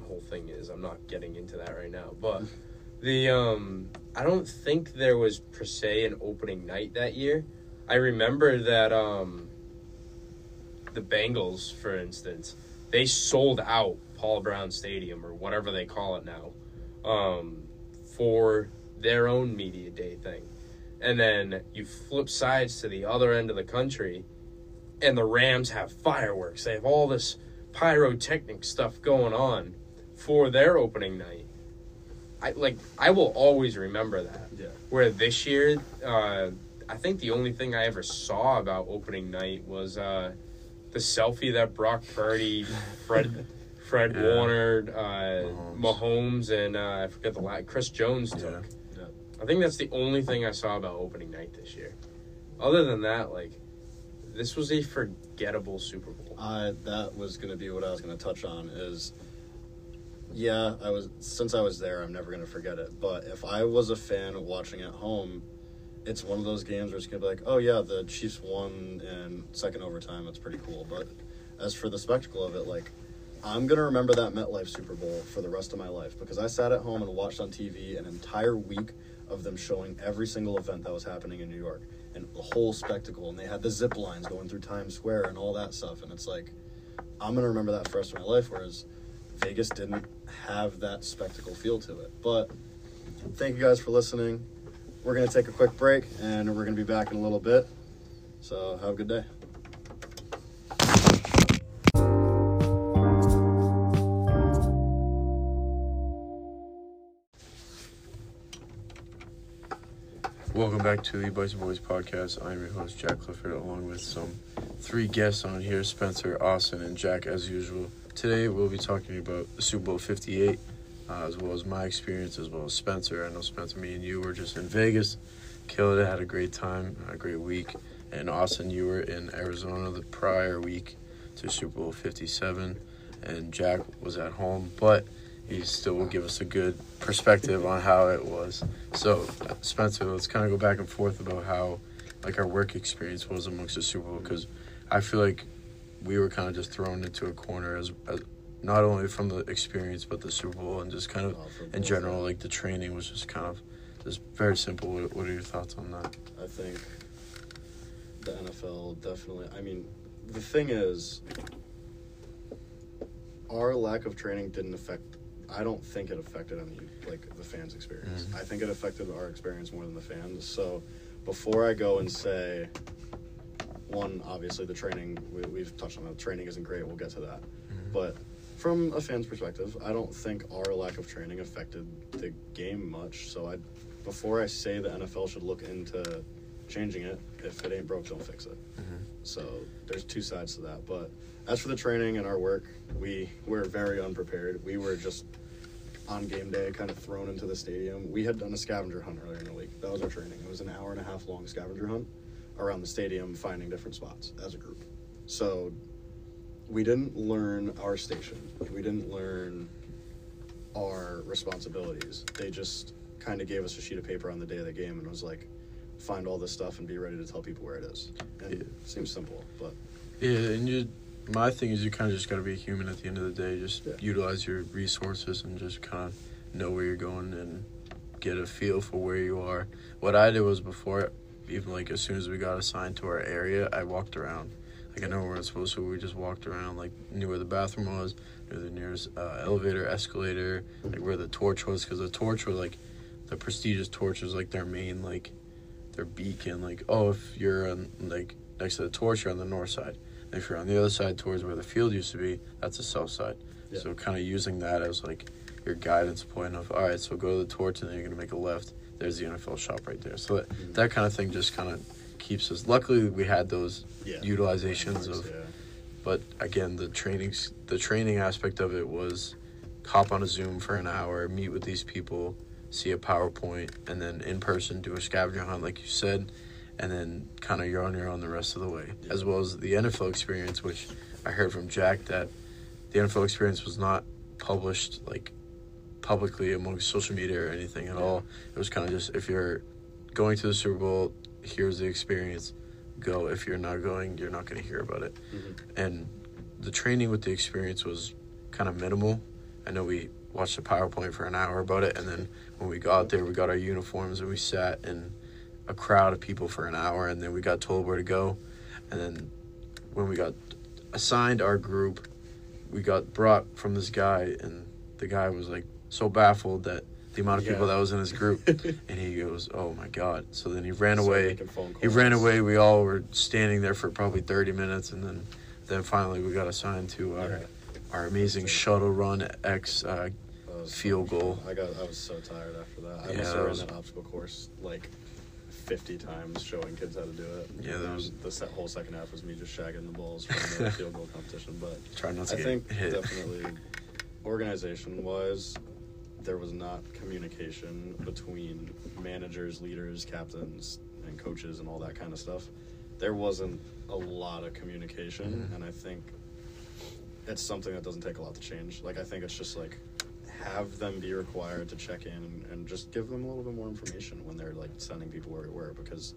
whole thing is. I'm not getting into that right now, but the um, I don't think there was per se an opening night that year. I remember that um, the Bengals, for instance, they sold out Paul Brown Stadium or whatever they call it now um, for their own media day thing. And then you flip sides to the other end of the country, and the Rams have fireworks. They have all this pyrotechnic stuff going on for their opening night. I like. I will always remember that. Yeah. Where this year, uh, I think the only thing I ever saw about opening night was uh, the selfie that Brock Purdy, Fred, Fred Yeah. Warner, uh, Mahomes. Mahomes, and uh, I forget the last Chris Jones took. Yeah. I think that's the only thing I saw about opening night this year. Other than that, like this was a forgettable Super Bowl. I that was gonna be what I was gonna touch on is yeah, I was since I was there, I'm never gonna forget it. But if I was a fan watching at home, it's one of those games where it's gonna be like, oh yeah, the Chiefs won in second overtime. That's pretty cool. But as for the spectacle of it, like I'm gonna remember that MetLife Super Bowl for the rest of my life because I sat at home and watched on TV an entire week of them showing every single event that was happening in New York and the whole spectacle. And they had the zip lines going through Times Square and all that stuff. And it's like, I'm gonna remember that for the rest of my life. Whereas Vegas didn't have that spectacle feel to it. But thank you guys for listening. We're gonna take a quick break and we're gonna be back in a little bit. So have a good day. Welcome back to the Bison Boys podcast. I'm your host, Jack Clifford, along with some three guests on here Spencer, Austin, and Jack, as usual. Today, we'll be talking about Super Bowl 58, uh, as well as my experience, as well as Spencer. I know Spencer, me and you were just in Vegas, killed it, had a great time, a great week. And Austin, you were in Arizona the prior week to Super Bowl 57, and Jack was at home, but he still will give us a good perspective on how it was. So, Spencer, let's kind of go back and forth about how, like, our work experience was amongst the Super Bowl because I feel like we were kind of just thrown into a corner as, as not only from the experience but the Super Bowl and just kind of in general, like the training was just kind of just very simple. What, what are your thoughts on that? I think the NFL definitely. I mean, the thing is, our lack of training didn't affect. I don't think it affected any like the fans' experience. Mhm. I think it affected our experience more than the fans. So, before I go and say, one obviously the training we, we've touched on that training isn't great. We'll get to that, but. From a fan's perspective, I don't think our lack of training affected the game much. So I, before I say the NFL should look into changing it. If it ain't broke, don't fix it. Mhm. So there's two sides to that. But as for the training and our work, we were very unprepared. We were just on game day, kind of thrown into the stadium. We had done a scavenger hunt earlier in the week. That was our training. It was an hour and a half long scavenger hunt around the stadium, finding different spots as a group. So we didn't learn our station. We didn't learn our responsibilities. They just kind of gave us a sheet of paper on the day of the game and was like, find all this stuff and be ready to tell people where it is. And Yeah. it seems simple, but Yeah, and you. My thing is, you kind of just got to be human at the end of the day. Just Yeah. utilize your resources and just kind of know where you're going and get a feel for where you are. What I did was before, even like as soon as we got assigned to our area, I walked around. Like I know where I'm supposed to. We just walked around, like knew where the bathroom was, knew the nearest uh, elevator, escalator, like where the torch was, because the torch was like the prestigious torch was like their main like their beacon. Like oh, if you're on like next to the torch, you're on the north side. And if you're on the other side towards where the field used to be, that's the south side. Yeah. So kind of using that as like your guidance point of all right, so go to the torch and then you're gonna make a left. There's the NFL shop right there. So that Mhm. that kind of thing just kind of keeps us. Luckily, we had those yeah. utilizations of Yeah. but again, the trainings, the training aspect of it was hop on a Zoom for an hour, meet with these people, see a PowerPoint, and then in person do a scavenger hunt, like you said, and then kind of you're on your own the rest of the way, as well as the NFL experience, which I heard from Jack that the NFL experience was not published like publicly among social media or anything at all. It was kind of just if you're going to the Super Bowl, here's the experience. Go. If you're not going, you're not going to hear about it. Mhm. And the training with the experience was kind of minimal. I know we watched a PowerPoint for an hour about it, and then when we got there, we got our uniforms and we sat in a crowd of people for an hour, and then we got told where to go. And then when we got assigned our group, we got brought from this guy, and the guy was like so baffled that the amount of people that was in his group, and he goes, "Oh my god!" So then he ran Started away. He ran away. We all were standing there for probably thirty minutes, and then then finally we got assigned to our Yeah. our amazing shuttle run X. Uh, was field goal. I got. I was so tired after that. I Yeah, must that have ran that obstacle course like fifty times, showing kids how to do it. Yeah, that was- the se- whole second half was me just shagging the balls from the field goal competition. But try not to I think hit. definitely, organization wise, there was not communication between managers, leaders, captains, and coaches, and all that kind of stuff. There wasn't a lot of communication, Mhm. and I think it's something that doesn't take a lot to change. Like I think it's just like have them be required to check in and, and just give them a little bit more information when they're like sending people where we were because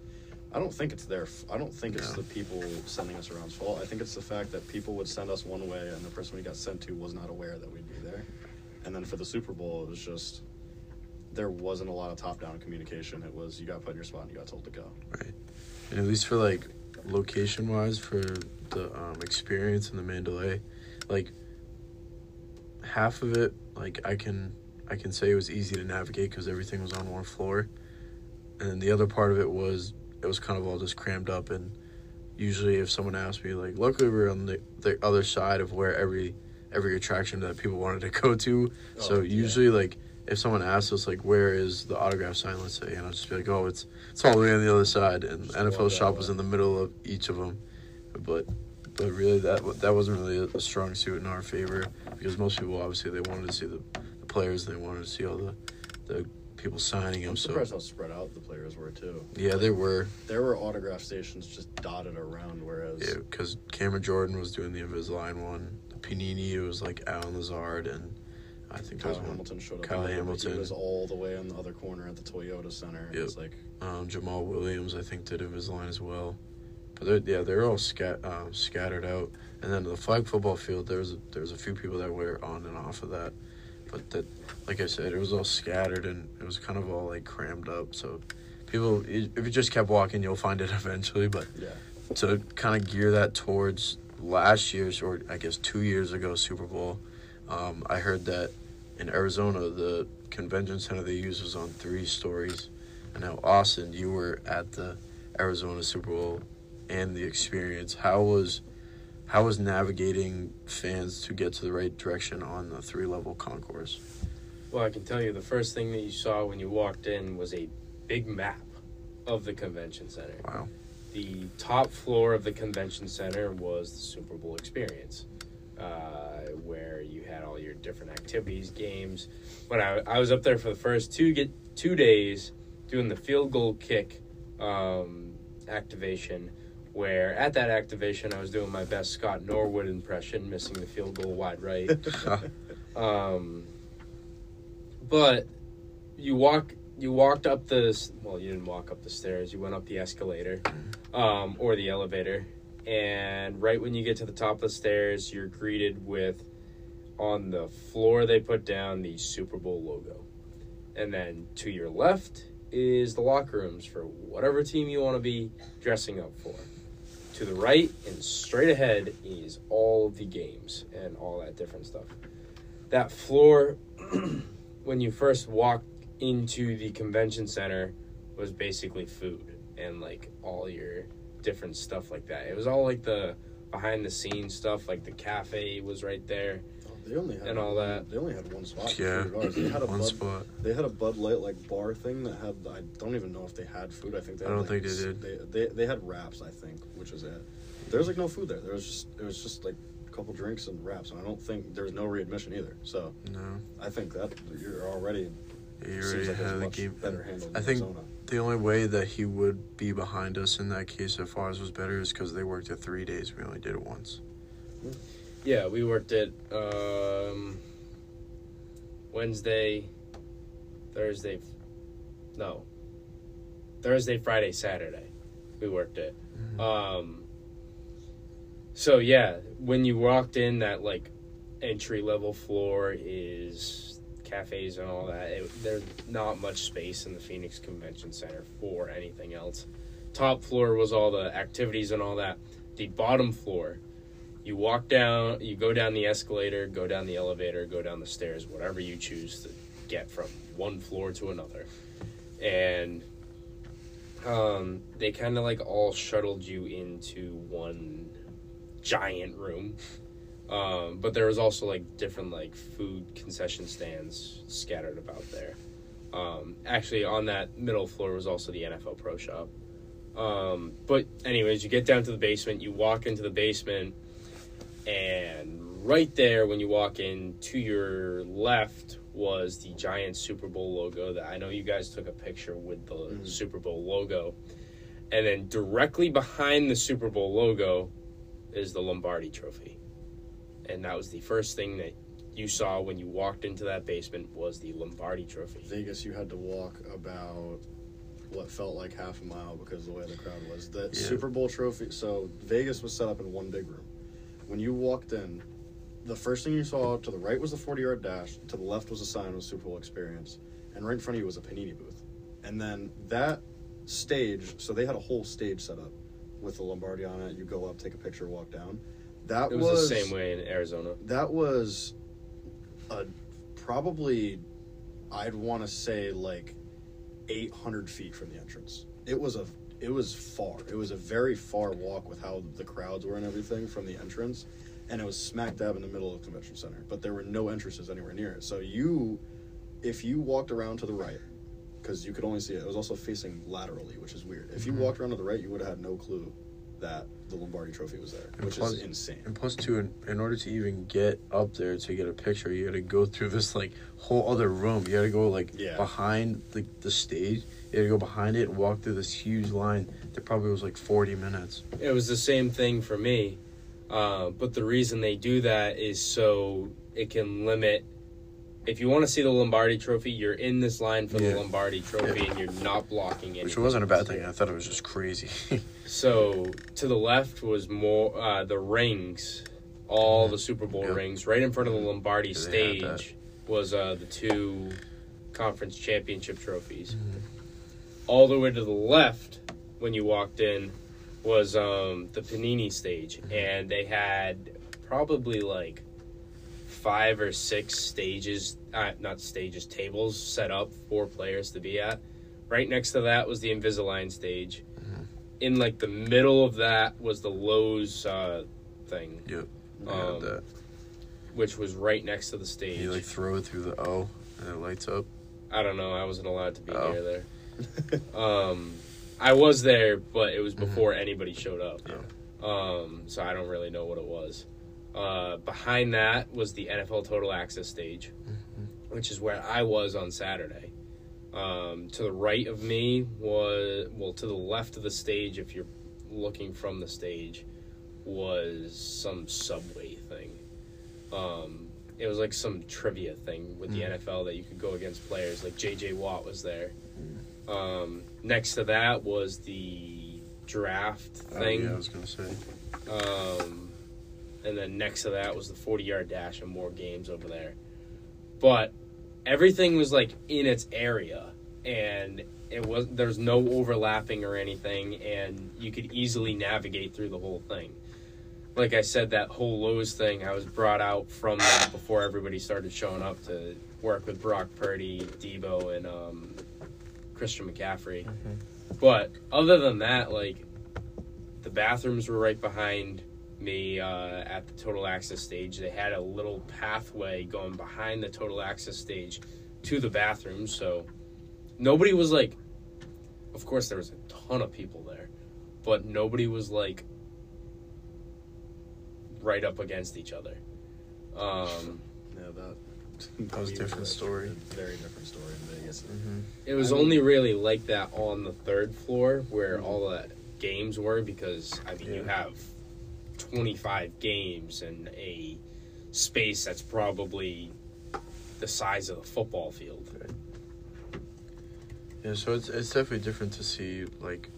I don't think it's their. f- I don't think it's the people sending us around's fault. I think it's the fact that people would send us one way, and the person we got sent to was not aware that we'd be there. And then for the Super Bowl, it was just there wasn't a lot of top-down communication. It was you got put in your spot and you got told to go. Right. And at least for like location wise for the um, experience in the Mandalay, like half of it, like I can I can say it was easy to navigate because everything was on one floor, and then the other part of it was it was kind of all just crammed up. And usually, if someone asked me, like, luckily we we're on the the other side of where every every attraction that people wanted to go to. so Oh, yeah. usually, like if someone asks us like where is the autograph sign, let's say, and I'll just be like, oh, it's it's all the way on the other side, and Just NFL shop was in the middle of each of them, but but really that that wasn't really a, a strong suit in our favor because most people obviously they wanted to see the, the players, they wanted to see all the the people signing them. I'm them. So surprised how spread out the players were too. yeah, they were There were autograph stations just dotted around, whereas yeah because Cameron Jordan was doing the Invisalign one, the Panini it was like Allen Lazard and I think Kyle one Hamilton showed up. Kyle in there, but Hamilton. He was all the way on the other corner at the Toyota Center. Yep. It's like Um, Jamaal Williams, I think, did Invisalign as well. But they're, yeah, they're all scat, uh, scattered out. And then the flag football field, there's a, there's a few people that were on and off of that. But that, like I said, it was all scattered and it was kind of all like crammed up. So people, if you just kept walking, you'll find it eventually. But yeah, to kind of gear that towards last year's, or I guess two years ago, Super Bowl, um, I heard that in Arizona, the convention center they use was on three stories. And now, Austin, you were at the Arizona Super Bowl and the experience. How was how was navigating fans to get to the right direction on the three level concourse? Well, I can tell you the first thing that you saw when you walked in was a big map of the convention center. Wow. The top floor of the convention center was the Super Bowl experience, uh, where you had all your different activities, games. When I, I was up there for the first two get two days doing the field goal kick um, activation, where at that activation I was doing my best Scott Norwood impression, missing the field goal wide right. Um, but you walk, you walked up the well, you didn't walk up the stairs. You went up the escalator, um, or the elevator, and right when you get to the top of the stairs, you're greeted with, on the floor they put down the Super Bowl logo, and then to your left is the locker rooms for whatever team you want to be dressing up for. To the right and straight ahead is all the games and all that different stuff that floor when you first walked into the convention center was basically food and like all your different stuff like that. It was all like the behind the scenes stuff, like the cafe was right there. They only had And all that. They only had one spot. Yeah. They had a one Bud, spot. They had a Bud Light like bar thing that had. I don't even know if they had food. I think they. I Had, don't like, think they did. They, they they had wraps. I think, which is it. There was like no food there. There was just it was just like a couple drinks and wraps. And I don't think there was no readmission either. So No, I think that you're already you already like had the game. better handled. I think- Arizona. The only way that he would be behind us in that case, if ours was better, is because they worked it three days. We only did it once. Hmm. Yeah, we worked it um Wednesday, Thursday, no, Thursday, Friday, Saturday. We worked it. Um, so yeah, when you walked in, that like entry level floor is cafes and all that. It, there's not much space in the Phoenix Convention Center for anything else. Top floor was all the activities and all that. The bottom floor, you walk down, you go down the escalator, go down the elevator, go down the stairs, whatever you choose to get from one floor to another. And um, they kind of like all shuttled you into one giant room. Um, but there was also like different like food concession stands scattered about there. Um, actually, on that middle floor was also the NFL Pro Shop. Um, but anyways, you get down to the basement. You walk into the basement, and right there, when you walk in, to your left was the giant Super Bowl logo. That I know you guys took a picture with the Mhm. Super Bowl logo, and then directly behind the Super Bowl logo is the Lombardi Trophy, and that was the first thing that you saw when you walked into that basement was the Lombardi Trophy. Vegas, you had to walk about what felt like half a mile because of the way the crowd was. The Yeah. Super Bowl trophy. So Vegas was set up in one big room. When you walked in, the first thing you saw to the right was the 40 yard dash, to the left was a sign with Super Bowl experience, and right in front of you was a Panini booth. And then that stage, so they had a whole stage set up with the Lombardi on it. You go up, take a picture, walk down. That It was, the same way in Arizona. that was a probably I'd want to say like 800 feet from the entrance. It was a it was far. It was a very far walk with how the crowds were and everything from the entrance, and it was smack dab in the middle of the convention center. But there were no entrances anywhere near it. So you, if you walked around to the right, because you could only see it, it was also facing laterally, which is weird. If you Mhm. walked around to the right, you would have had no clue that the Lombardi Trophy was there, And which plus- is insane. And plus, too, in, in order to even get up there to get a picture, you got to go through this like whole other room. You got to go like Yeah. behind the the stage. You got to go behind it and walk through this huge line that probably was like forty minutes. It was the same thing for me, uh, but the reason they do that is so it can limit. If you want to see the Lombardi Trophy, you're in this line for Yeah. the Lombardi Trophy, and you're not blocking it. Which wasn't a bad thing. I thought it was just crazy. So to the left was more uh, the rings, all the Super Bowl Yep. rings. Right in front of the Lombardi Yeah, they had that. stage was uh, the two conference championship trophies. Mm-hmm. All the way to the left, when you walked in, was um, the Panini stage, Mm-hmm. and they had probably like five or six stages, uh, not stages, tables set up for players to be at. Right next to that was the Invisalign stage. Mhm. In like the middle of that was the Lowe's uh, thing, Yep. Um, which was right next to the stage. You like throw it through the O and it lights up. I don't know. I wasn't allowed to be Oh. near there. Um, I was there, but it was Mhm. before anybody showed up. Yeah. Um, so I don't really know what it was. Uh, behind that was the NFL Total Access stage, Mhm. which is where I was on Saturday. Um, to the right of me was, well, to the left of the stage, if you're looking from the stage, was some subway thing. Um, it was like some trivia thing with the Mm. NFL that you could go against players. Like J.J. Watt was there. Um, next to that was the draft Oh, thing. yeah, I was gonna say. Um, and then next to that was the 40 yard dash and more games over there. But everything was like in its area and it was there's no overlapping or anything and you could easily navigate through the whole thing. Like I said, that whole Lowe's thing, I was brought out from them before everybody started showing up to work with Brock Purdy, Deebo, and um, Christian McCaffrey. But other than that, like the bathrooms were right behind me uh, at the total access stage. They had a little pathway going behind the total access stage to the bathrooms, so nobody was like. Of course, there was a ton of people there, but nobody was like right up against each other. Um, Yeah, that. That was a different story. Very different story in Vegas. Mm-hmm. It was I mean- only really like that on the third floor where Mhm. all the games were because I mean you have 25 games and a space that's probably the size of a football field. Yeah, so it's it's definitely different to see like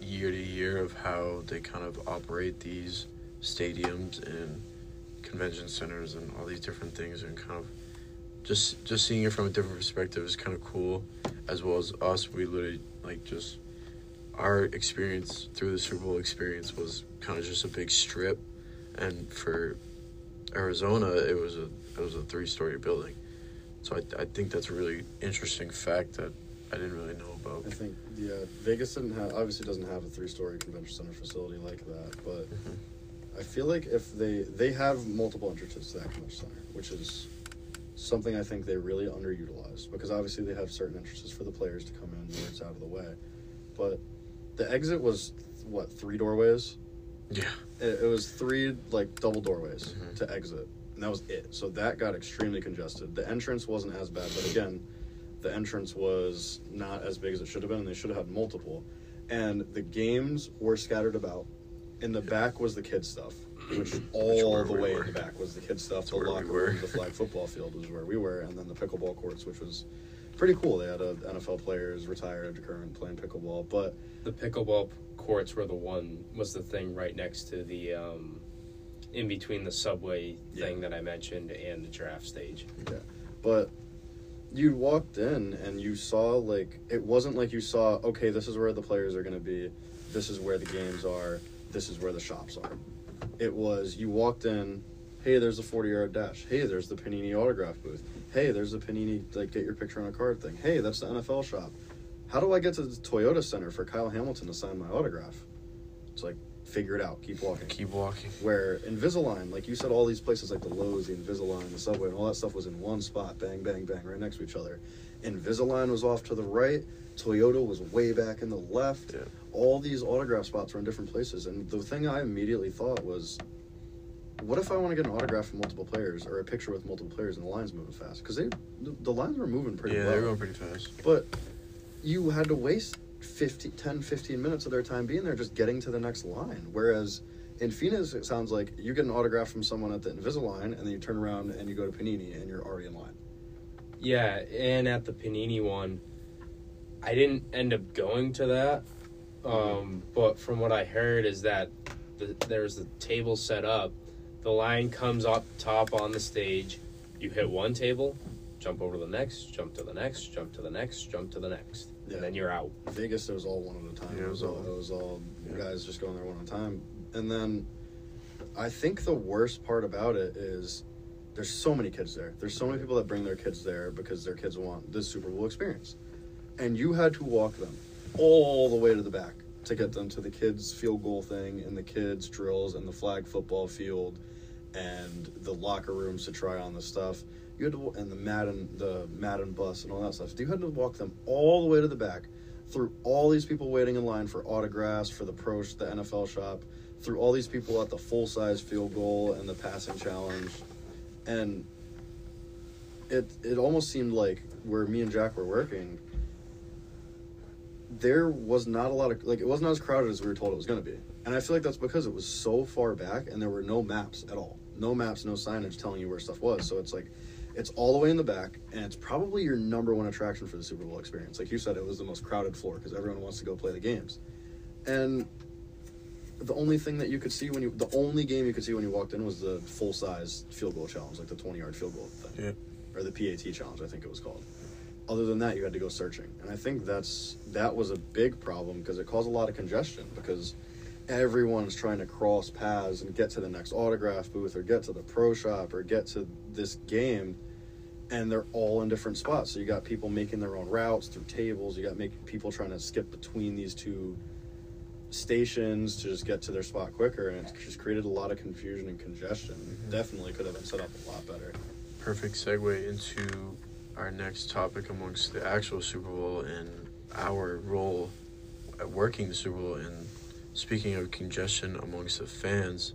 year to year of how they kind of operate these stadiums and convention centers and all these different things and kind of just just seeing it from a different perspective is kind of cool as well as us we literally like just our experience through the Super Bowl experience was kind of just a big strip. And for Arizona it was a it was a three story building. So I, I think that's a really interesting fact that I didn't really know about. I think yeah, Vegas didn't have obviously doesn't have a three story convention center facility like that, but mm-hmm. I feel like if they they have multiple entrances to that convention center, which is something I think they really underutilize because obviously they have certain entrances for the players to come in where it's out of the way, but the exit was what three doorways. Yeah It, it was three like double doorways Mhm. to exit, and that was it. So that got extremely congested. The entrance wasn't as bad, but again, the entrance was not as big as it should have been, and they should have had multiple. And the games were scattered about. In the back was the kids stuff, which all the we way were. in the back was the kids stuff. That's the where we locker room, the flag football field was where we were, and then the pickleball courts, which was pretty cool. They had a, NFL players, retired, after current, playing pickleball, but The pickleball courts were the one was the thing right next to the um, in between the subway thing Yeah. that I mentioned and the draft stage. Yeah, but you walked in and you saw like it wasn't like you saw okay this is where the players are going to be this is where the games are this is where the shops are it was you walked in hey there's a 40 yard dash hey there's the panini autograph booth hey there's a panini like get your picture on a card thing. Hey that's the nfl shop. How do i get to the toyota center for kyle hamilton to sign my autograph? It's like figure it out. Keep walking. Keep walking. Where Invisalign, like you said, all these places like the Lowe's, the Invisalign, the Subway, and all that stuff was in one spot, bang, bang, bang, right next to each other. Invisalign was off to the right, Toyota was way back in the left. Yeah. All these autograph spots were in different places, and the thing I immediately thought was, what if I want to get an autograph from multiple players or a picture with multiple players and the line's moving fast? Because they, the, the lines were moving pretty yeah well they were going pretty fast but you had to waste 50, 10, 15 minutes of their time being there just getting to the next line. Whereas in Phoenix, it sounds like you get an autograph from someone at the Invisalign, and then you turn around and you go to Panini, and you're already in line. Yeah, and at the Panini one, I didn't end up going to that. Um, but from what I heard is that the, there's the table set up. The line comes up top on the stage. You hit one table, jump over to the next, jump to the next, jump to the next, jump to the next, Yeah. and then you're out. Vegas, it was all one at a time. Yeah, it was all, it was all guys just going there one at a time. And then I think the worst part about it is there's so many kids there. There's so many people that bring their kids there because their kids want this Super Bowl experience. And you had to walk them all the way to the back to get them to the kids' field goal thing and the kids' drills and the flag football field and the locker rooms to try on the stuff. You had to and the Madden the Madden bus and all that stuff. So You had to walk them all the way to the back through all these people waiting in line for autographs for the pro the NFL shop, through all these people at the full size field goal and the passing challenge, and it it almost seemed like where me and Jack were working. There was not a lot of like it wasn't as crowded as we were told it was going to be, and I feel like that's because it was so far back and there were no maps at all, no maps, no signage telling you where stuff was. So it's like it's all the way in the back, and it's probably your number one attraction for the Super Bowl experience. Like you said, it was the most crowded floor because everyone wants to go play the games. And the only thing that you could see when you, the only game you could see when you walked in was the full size field goal challenge, like the 20 yard field goal thing. Yeah. Or the PAT challenge, I think it was called. Other than that, you had to go searching. And I think that's, that was a big problem because it caused a lot of congestion because everyone's trying to cross paths and get to the next autograph booth or get to the pro shop or get to this game and they're all in different spots. So you got people making their own routes through tables. You got make people trying to skip between these two stations to just get to their spot quicker and it's just created a lot of confusion and congestion. Mm-hmm. Definitely could have been set up a lot better. Perfect segue into our next topic amongst the actual Super Bowl and our role at working the Super Bowl. And speaking of congestion amongst the fans,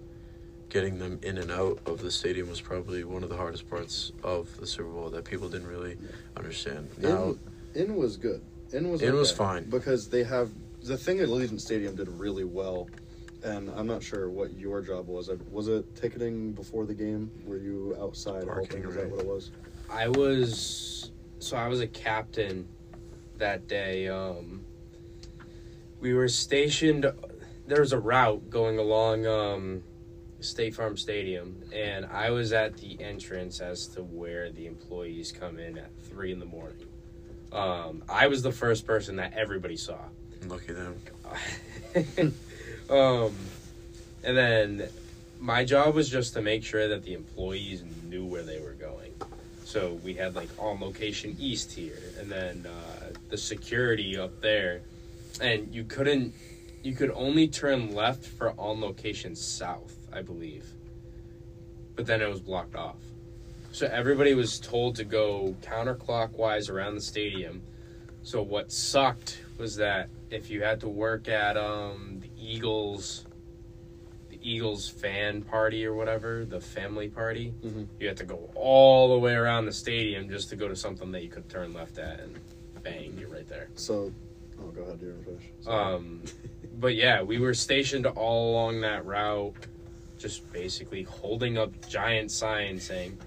getting them in and out of the stadium was probably one of the hardest parts of the Super Bowl that people didn't really understand. Now, in, in was good in was In was fine. because they have the thing at Allegiant Stadium did really well and I'm not sure what your job was. Uh, Was it ticketing before the game? Were you outside Parking, helping? Is that what it was? I was so I was a captain that day. Um, we were stationed. There was a route going along um, State Farm Stadium, and I was at the entrance as to where the employees come in at three in the morning. Um, I was the first person that everybody saw. Lucky them. um, and then my job was just to make sure that the employees knew where they were going. So we had like on location east here, and then uh, the security up there, and you couldn't, you could only turn left for on location south, I believe. But then it was blocked off. So everybody was told to go counterclockwise around the stadium. So what sucked was that if you had to work at um, the Eagles, the Eagles fan party or whatever, the family party, Mhm. you had to go all the way around the stadium just to go to something that you could turn left at, and bang, you're right there. So, oh, go ahead, you're. Um, but yeah, we were stationed all along that route, just basically holding up giant signs saying,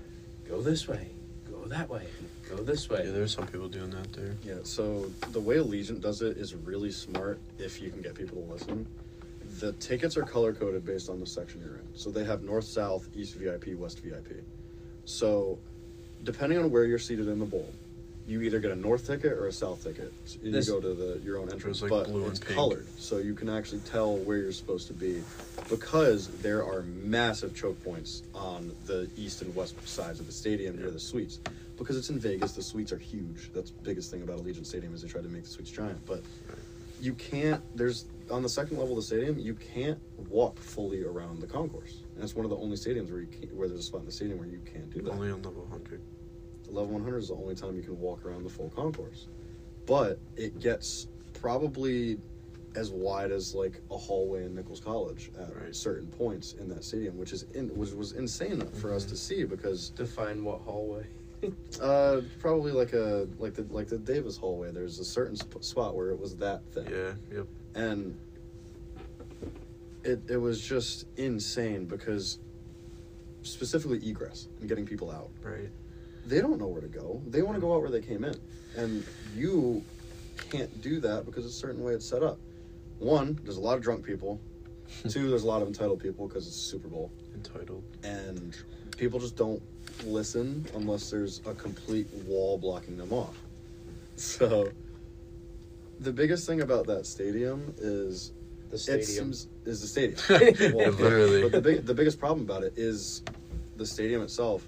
"Go this way, go that way, go this way." Yeah, there's some people doing that there. Yeah, so the way Allegiant does it is really smart if you can get people to listen. The tickets are color coded based on the section you're in. So they have north, south, east VIP, west VIP. So depending on where you're seated in the bowl, you either get a north ticket or a south ticket. So you This- go to the your own entrance, like but blue and it's pink. colored, so you can actually tell where you're supposed to be because there are massive choke points on the east and west sides of the stadium near the suites. Because it's in Vegas, the suites are huge. That's the biggest thing about Allegiant Stadium is they try to make the suites giant. But you can't. There's on the second level of the stadium, you can't walk fully around the concourse, and it's one of the only stadiums where you can, where there's a spot in the stadium where you can't do that. Only on level 100. Level 100 is the only time you can walk around the full concourse. But it gets probably as wide as like a hallway in Nichols College at Right. certain points in that stadium, which is in, which was insane for us Mhm. to see because Define what hallway. uh, probably like a like the like the Davis hallway. There's a certain sp- spot where it was that thing, Yeah, yep. and it it was just insane because specifically egress and getting people out Right. They don't know where to go. They want to go out where they came in. And you can't do that because it's a certain way it's set up. One, there's a lot of drunk people. Two, there's a lot of entitled people because it's Super Bowl. Entitled. And people just don't listen unless there's a complete wall blocking them off. So, the biggest thing about that stadium is The it stadium. seems is the stadium. Yeah, literally. But the big, the biggest problem about it is the stadium itself.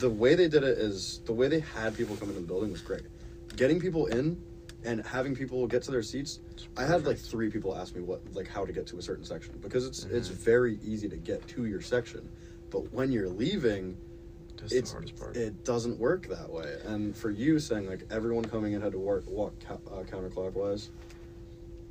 The way they did it is the way they had people come into the building was great. Getting people in and having people get to their seats. I had like three people ask me what like how to get to a certain section because it's it's Mhm. very easy to get to your section, but when you're leaving, That's it's the hardest part. it doesn't work that way. And for you saying like everyone coming in had to work walk uh, counterclockwise,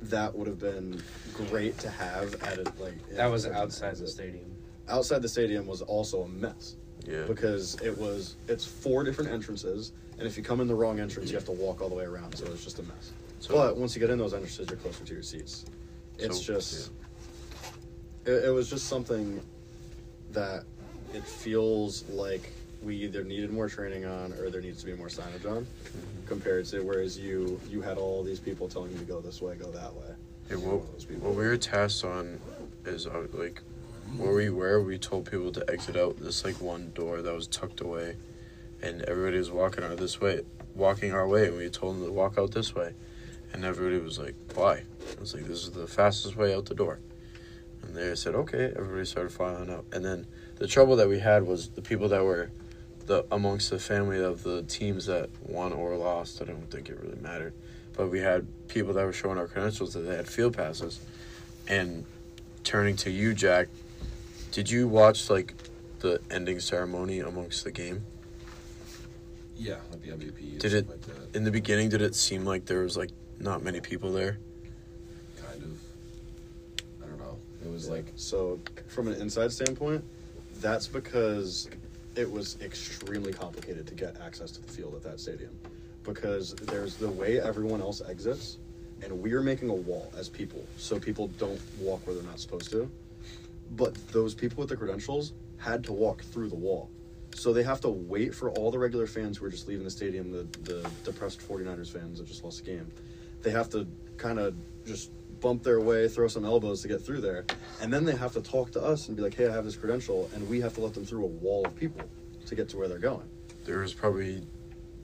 that would have been great to have at it like that was outside the stadium. outside the stadium was also a mess yeah. because it was it's four different entrances and if you come in the wrong entrance you have to walk all the way around so it's just a mess So- but once you get in those entrances you're closer to your seats it's So, just it, it was just something that it feels like we either needed more training on or there needs to be more signage on Mhm. compared to whereas you you had all these people telling you to go this way go that way Hey, what, one of those people. what we were tasked on is uh, like where we were. We told people to exit out this like one door that was tucked away, and everybody was walking out this way, walking our way. And we told them to walk out this way, and everybody was like, "Why?" I was like, "This is the fastest way out the door." And they said, "Okay." Everybody started filing out, and then the trouble that we had was the people that were the amongst the family of the teams that won or lost. I don't think it really mattered but we had people that were showing our credentials that they had field passes. And turning to you, Jack, did you watch like the ending ceremony amongst the game? Yeah, like the MVP. Did it- Like. In the beginning, did it seem like there was like not many people there? Kind of. I don't know. It was Yeah. like so from an inside standpoint that's because it was extremely complicated to get access to the field at that stadium because there's the way everyone else exits and we are making a wall as people, so people don't walk where they're not supposed to. But those people with the credentials had to walk through the wall. So they have to wait for all the regular fans who are just leaving the stadium, the, the depressed 49ers fans that just lost the game. They have to kind of just bump their way, throw some elbows to get through there. And then they have to talk to us and be like, hey, I have this credential. And we have to let them through a wall of people to get to where they're going. There was probably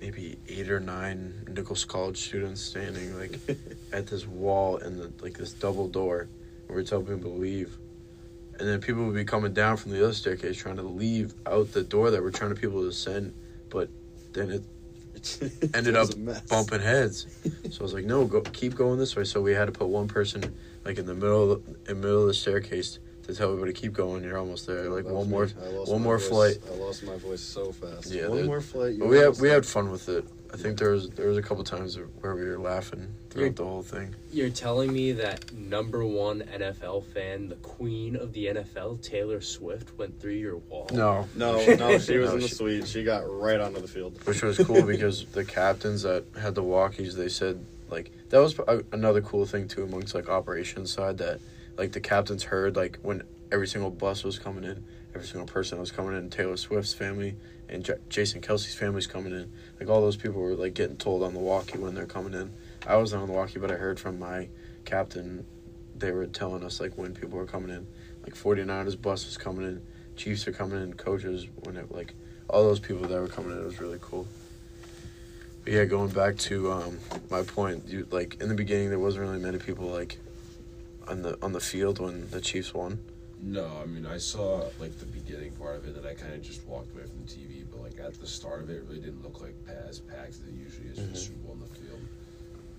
maybe eight or nine Nichols College students standing like at this wall and the, like this double door. And we're telling people to leave. And then people would be coming down from the other staircase trying to leave out the door that we're trying to people to send, but then it ended up bumping heads. So I was like, no, go keep going this way. So we had to put one person like in the middle of the, in the middle of the staircase to tell everybody keep going. You're almost there. Like That one more, me. I lost one more voice- flight. I lost my voice so fast. Yeah, one more flight. we had we had fun with it. I think there was there was a couple times where we were laughing throughout You're- the whole thing. You're telling me that number one NFL fan, the queen of the NFL, Taylor Swift, went through your wall? No, No, no, she was No, in the she- suite. She got right onto the field. which was cool because the captains that had the walkies, they said like that was a, another cool thing too amongst like operations side that like the captains heard like when every single bus was coming in, every single person that was coming in, Taylor Swift's family and J- Jason Kelce's family's coming in. Like all those people were like getting told on the walkie when they're coming in. I wasn't on the walkie, but I heard from my captain. They were telling us like when people were coming in, like 49ers bus was coming in, Chiefs are coming in, coaches when it like all those people that were coming in. It was really cool. But yeah, going back to um, my point, you like in the beginning there wasn't really many people like on the on the field when the Chiefs won. No, I mean I saw like the beginning part of it, and I kind of just walked away from the TV. At the start of it, it really didn't look like packed as it usually is for the. Mm-hmm. Super Bowl in the field.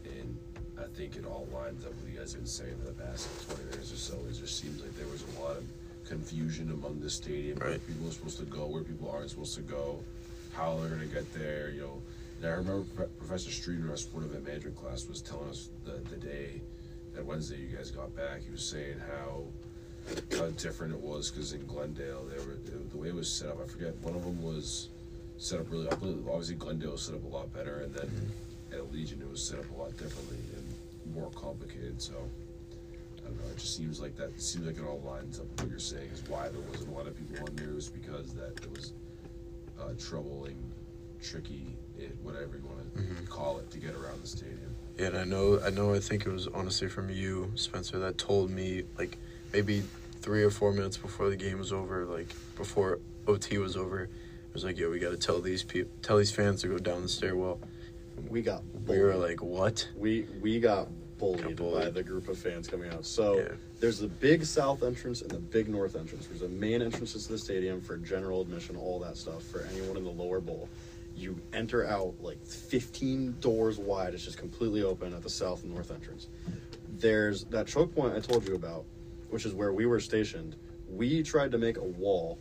And I think it all lines up with what you guys have been saying for the past twenty minutes or so. It just seems like there was a lot of confusion among the stadium, where Right. people are supposed to go, where people aren't supposed to go, how they're gonna get there. You know, and I remember Pro- Professor Streeter, our sport event management class, was telling us the the day that Wednesday you guys got back. He was saying how how different it was because in Glendale, they were it, the way it was set up. I forget one of them was set up really. Obviously, Glendale was set up a lot better, and then at Allegiant it was set up a lot differently and more complicated. So I don't know. It just seems like that. Seems like it all lines up with what you're saying is why there wasn't a lot of people on there was because that it was uh, troubling, tricky, it, whatever you want to Mhm. call it, to get around the stadium. Yeah, and I know I know I think it was honestly from you, Spencer, that told me like maybe three or four minutes before the game was over, like before OT was over, was like, yo, we got to tell these people, tell these fans to go down the stairwell. We got We were like, what? we we got bullied, Got bullied. by the group of fans coming out. So Yeah. there's the big south entrance and the big north entrance. There's the main entrances to the stadium for general admission, all that stuff for anyone in the lower bowl. You enter out like 15 doors wide. It's just completely open at the south and north entrance. There's that choke point I told you about, which is where we were stationed. We tried to make a wall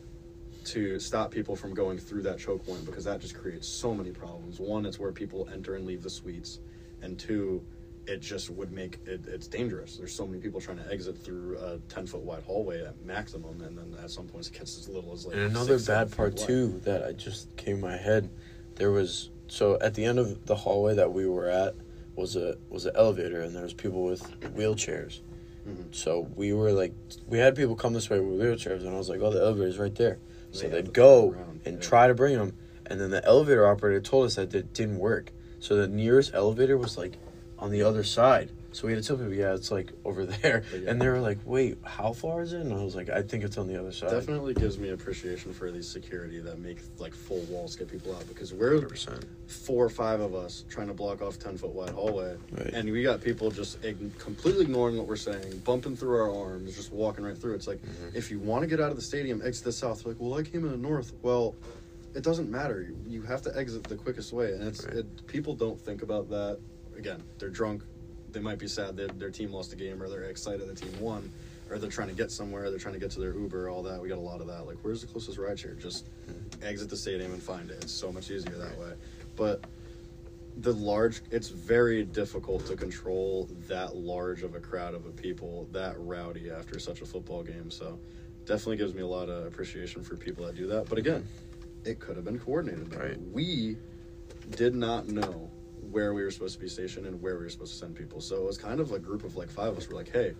to stop people from going through that choke point because that just creates so many problems. One, it's where people enter and leave the suites, and two, it just would make it, it's dangerous. There's so many people trying to exit through a 10 foot wide hallway at maximum, and then at some points it gets as little as like. And another six, bad part too that I just came in my head, there was so at the end of the hallway that we were at was a was an elevator and there was people with wheelchairs. Mhm. So we were like, we had people come this way with wheelchairs, and I was like, oh, the elevator's right there. So they they'd go around, and yeah. try to bring them, and then the elevator operator told us that it didn't work. So the nearest elevator was like on the other side. So we had to tell people, yeah, it's like over there. Yeah. And they were like, wait, how far is it? And I was like, I think it's on the other side. Definitely gives me appreciation for these security that make like full walls get people out because we're 100%. four or five of us trying to block off 10 foot wide hallway Right. and we got people just ign- completely ignoring what we're saying bumping through our arms just walking right through it's like Mhm. if you want to get out of the stadium exit the south like well i came in the north well it doesn't matter you, you have to exit the quickest way and it's Right. it, people don't think about that again they're drunk they might be sad that their team lost a game or they're excited the team won or they're trying to get somewhere they're trying to get to their uber all that. We got a lot of that. Like where's the closest ride share just exit the stadium and find it. It's so much easier that way. But the large it's very difficult to control that large of a crowd of a people that rowdy after such a football game. So definitely gives me a lot of appreciation for people that do that. But again it could have been coordinated better. Right. we did not know where we were supposed to be stationed and where we were supposed to send people. So it was kind of a group of like five of us. We're like, hey,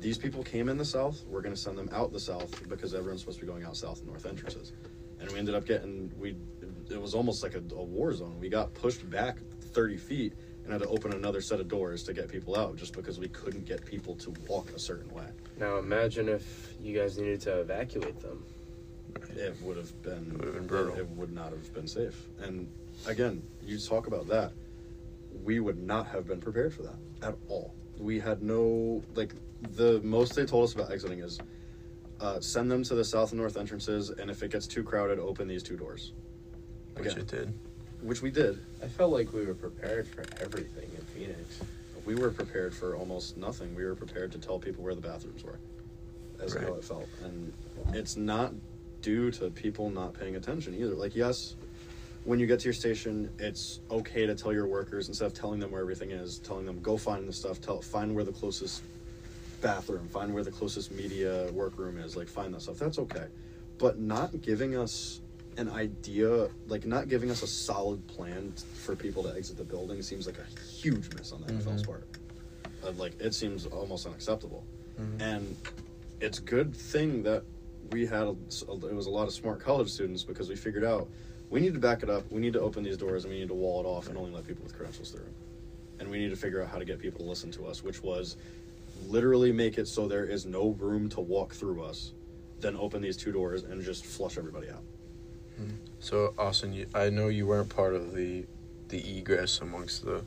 these people came in the south. We're going to send them out the south because everyone's supposed to be going out south and north entrances. And we ended up getting we. It was almost like a, a war zone. We got pushed back thirty feet and had to open another set of doors to get people out just because we couldn't get people to walk a certain way. Now imagine if you guys needed to evacuate them. It would have been, It would have been brutal. It, it would not have been safe. And again, you talk about that. We would not have been prepared for that at all. We had no like the most they told us about exiting is uh, send them to the south and north entrances, and if it gets too crowded, open these two doors. Which Again. it did. Which we did. I felt like we were prepared for everything in Phoenix. We were prepared for almost nothing. We were prepared to tell people where the bathrooms were, as Right. how it felt, and it's not due to people not paying attention either. Like, yes, when you get to your station, it's okay to tell your workers instead of telling them where everything is, telling them go find the stuff, tell find where the closest bathroom, find where the closest media workroom is, like find that stuff. That's okay, but not giving us an idea, like not giving us a solid plan t- for people to exit the building seems like a huge miss on the NFL's Mhm. part. Uh, like it seems almost unacceptable, Mhm. and it's good thing that we had a, it was a lot of smart college students because we figured out we need to back it up, we need to open these doors, and we need to wall it off and only let people with credentials through. And we need to figure out how to get people to listen to us, which was literally make it so there is no room to walk through us, then open these two doors and just flush everybody out. Hmm. So Austin, you, I know you weren't part of the the egress amongst the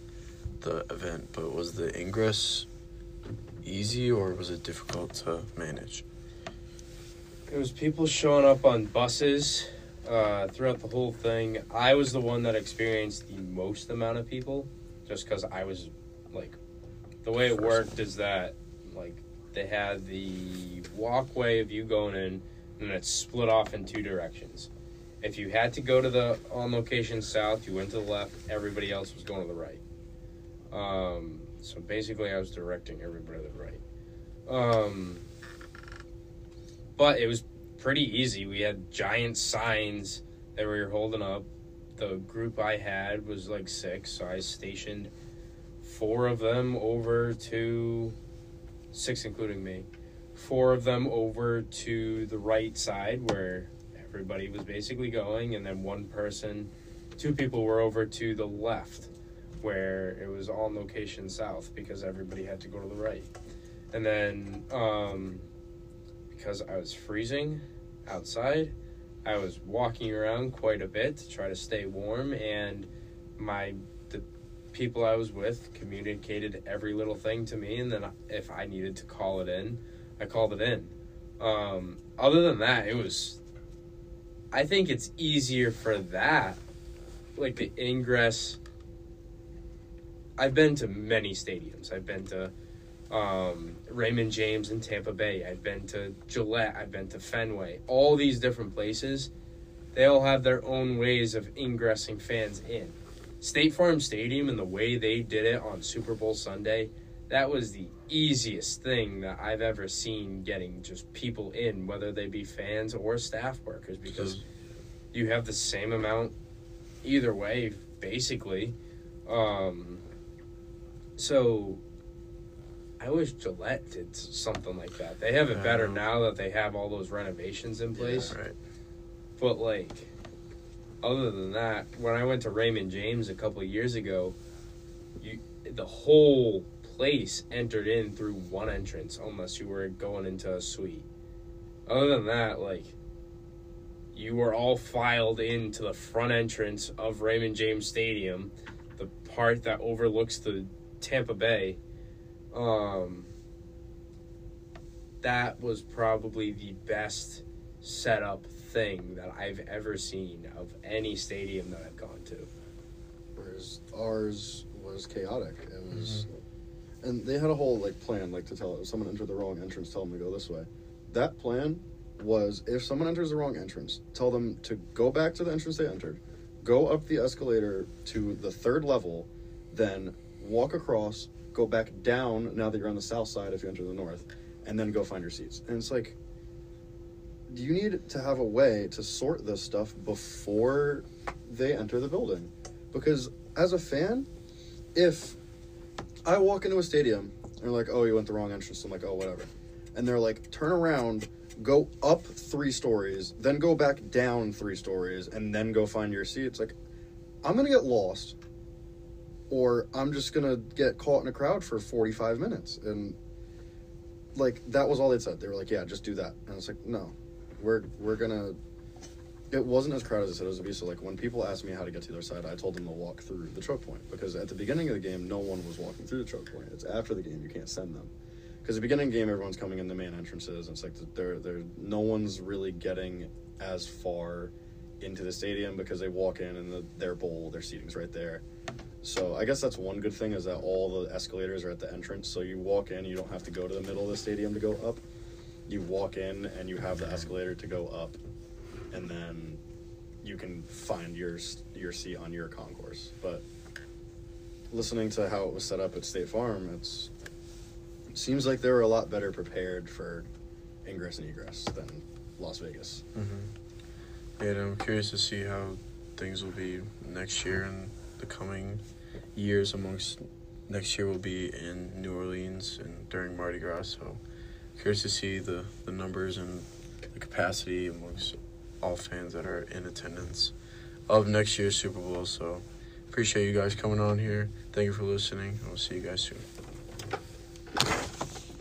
the event, but was the ingress easy or was it difficult to manage? It was people showing up on buses uh, throughout the whole thing. I was the one that experienced the most amount of people, just because I was like, the way it worked is that like they had the walkway of you going in, and it's split off in two directions. If you had to go to the on location south, you went to the left. Everybody else was going to the right. Um, so basically, I was directing everybody to the right. Um, but it was pretty easy. We had giant signs that we were holding up. The group I had was like six, so I stationed four of them over to six, including me. Four of them over to the right side where everybody was basically going, and then one person, two people were over to the left where it was on location south because everybody had to go to the right. And then, um, because I was freezing outside, I was walking around quite a bit to try to stay warm, and my the people I was with communicated every little thing to me, and then if I needed to call it in, I called it in. Um, other than that, it was. I think it's easier for that, like the ingress. I've been to many stadiums. I've been to um, Raymond James in Tampa Bay. I've been to Gillette. I've been to Fenway. All these different places, they all have their own ways of ingressing fans in. State Farm Stadium and the way they did it on Super Bowl Sunday, that was the easiest thing that I've ever seen getting just people in, whether they be fans or staff workers, because you have the same amount either way, basically. Um, so I wish Gillette did something like that. They have it better Yeah. now that they have all those renovations in place. Right. But like, other than that, when I went to Raymond James a couple of years ago, you the whole place entered in through one entrance, unless you were going into a suite. Other than that, like, you were all filed into the front entrance of Raymond James Stadium, the part that overlooks the Tampa Bay. Um, that was probably the best setup thing that I've ever seen of any stadium that I've gone to. Whereas ours was chaotic. It was, and they had a whole like plan, like to tell if someone entered the wrong entrance, tell them to go this way. That plan was if someone enters the wrong entrance, tell them to go back to the entrance they entered, go up the escalator to the third level, then walk across, go back down. Now that you're on the south side, if you enter the north, and then go find your seats. And it's like, do you need to have a way to sort this stuff before they enter the building because as a fan if I walk into a stadium and they're like, "Oh, you went the wrong entrance," I'm like, "Oh, whatever," and they're like, "Turn around." Go up three stories, then go back down three stories, and then go find your seat. It's like, I'm gonna get lost, or I'm just gonna get caught in a crowd for 45 minutes. And like that was all they said. They were like, "Yeah, just do that." And I was like, "No, we're we're gonna." It wasn't as crowded as I said it was to be. So like when people asked me how to get to the other side, I told them to walk through the choke point because at the beginning of the game, no one was walking through the choke point. It's after the game you can't send them. Because the beginning of the game, everyone's coming in the main entrances, and it's like they're they're no one's really getting as far into the stadium because they walk in and the, their bowl, their seating's right there. So I guess that's one good thing is that all the escalators are at the entrance. So you walk in, you don't have to go to the middle of the stadium to go up. You walk in and you have the escalator to go up, and then you can find your your seat on your concourse. But listening to how it was set up at State Farm, it's it seems like they were a lot better prepared for ingress and egress than Las Vegas. Mm-hmm. And I'm curious to see how things will be next year and the coming years. Amongst next year will be in New Orleans and during Mardi Gras. So curious to see the the numbers and the capacity amongst all fans that are in attendance of next year's Super Bowl. So appreciate you guys coming on here. Thank you for listening. We'll see you guys soon.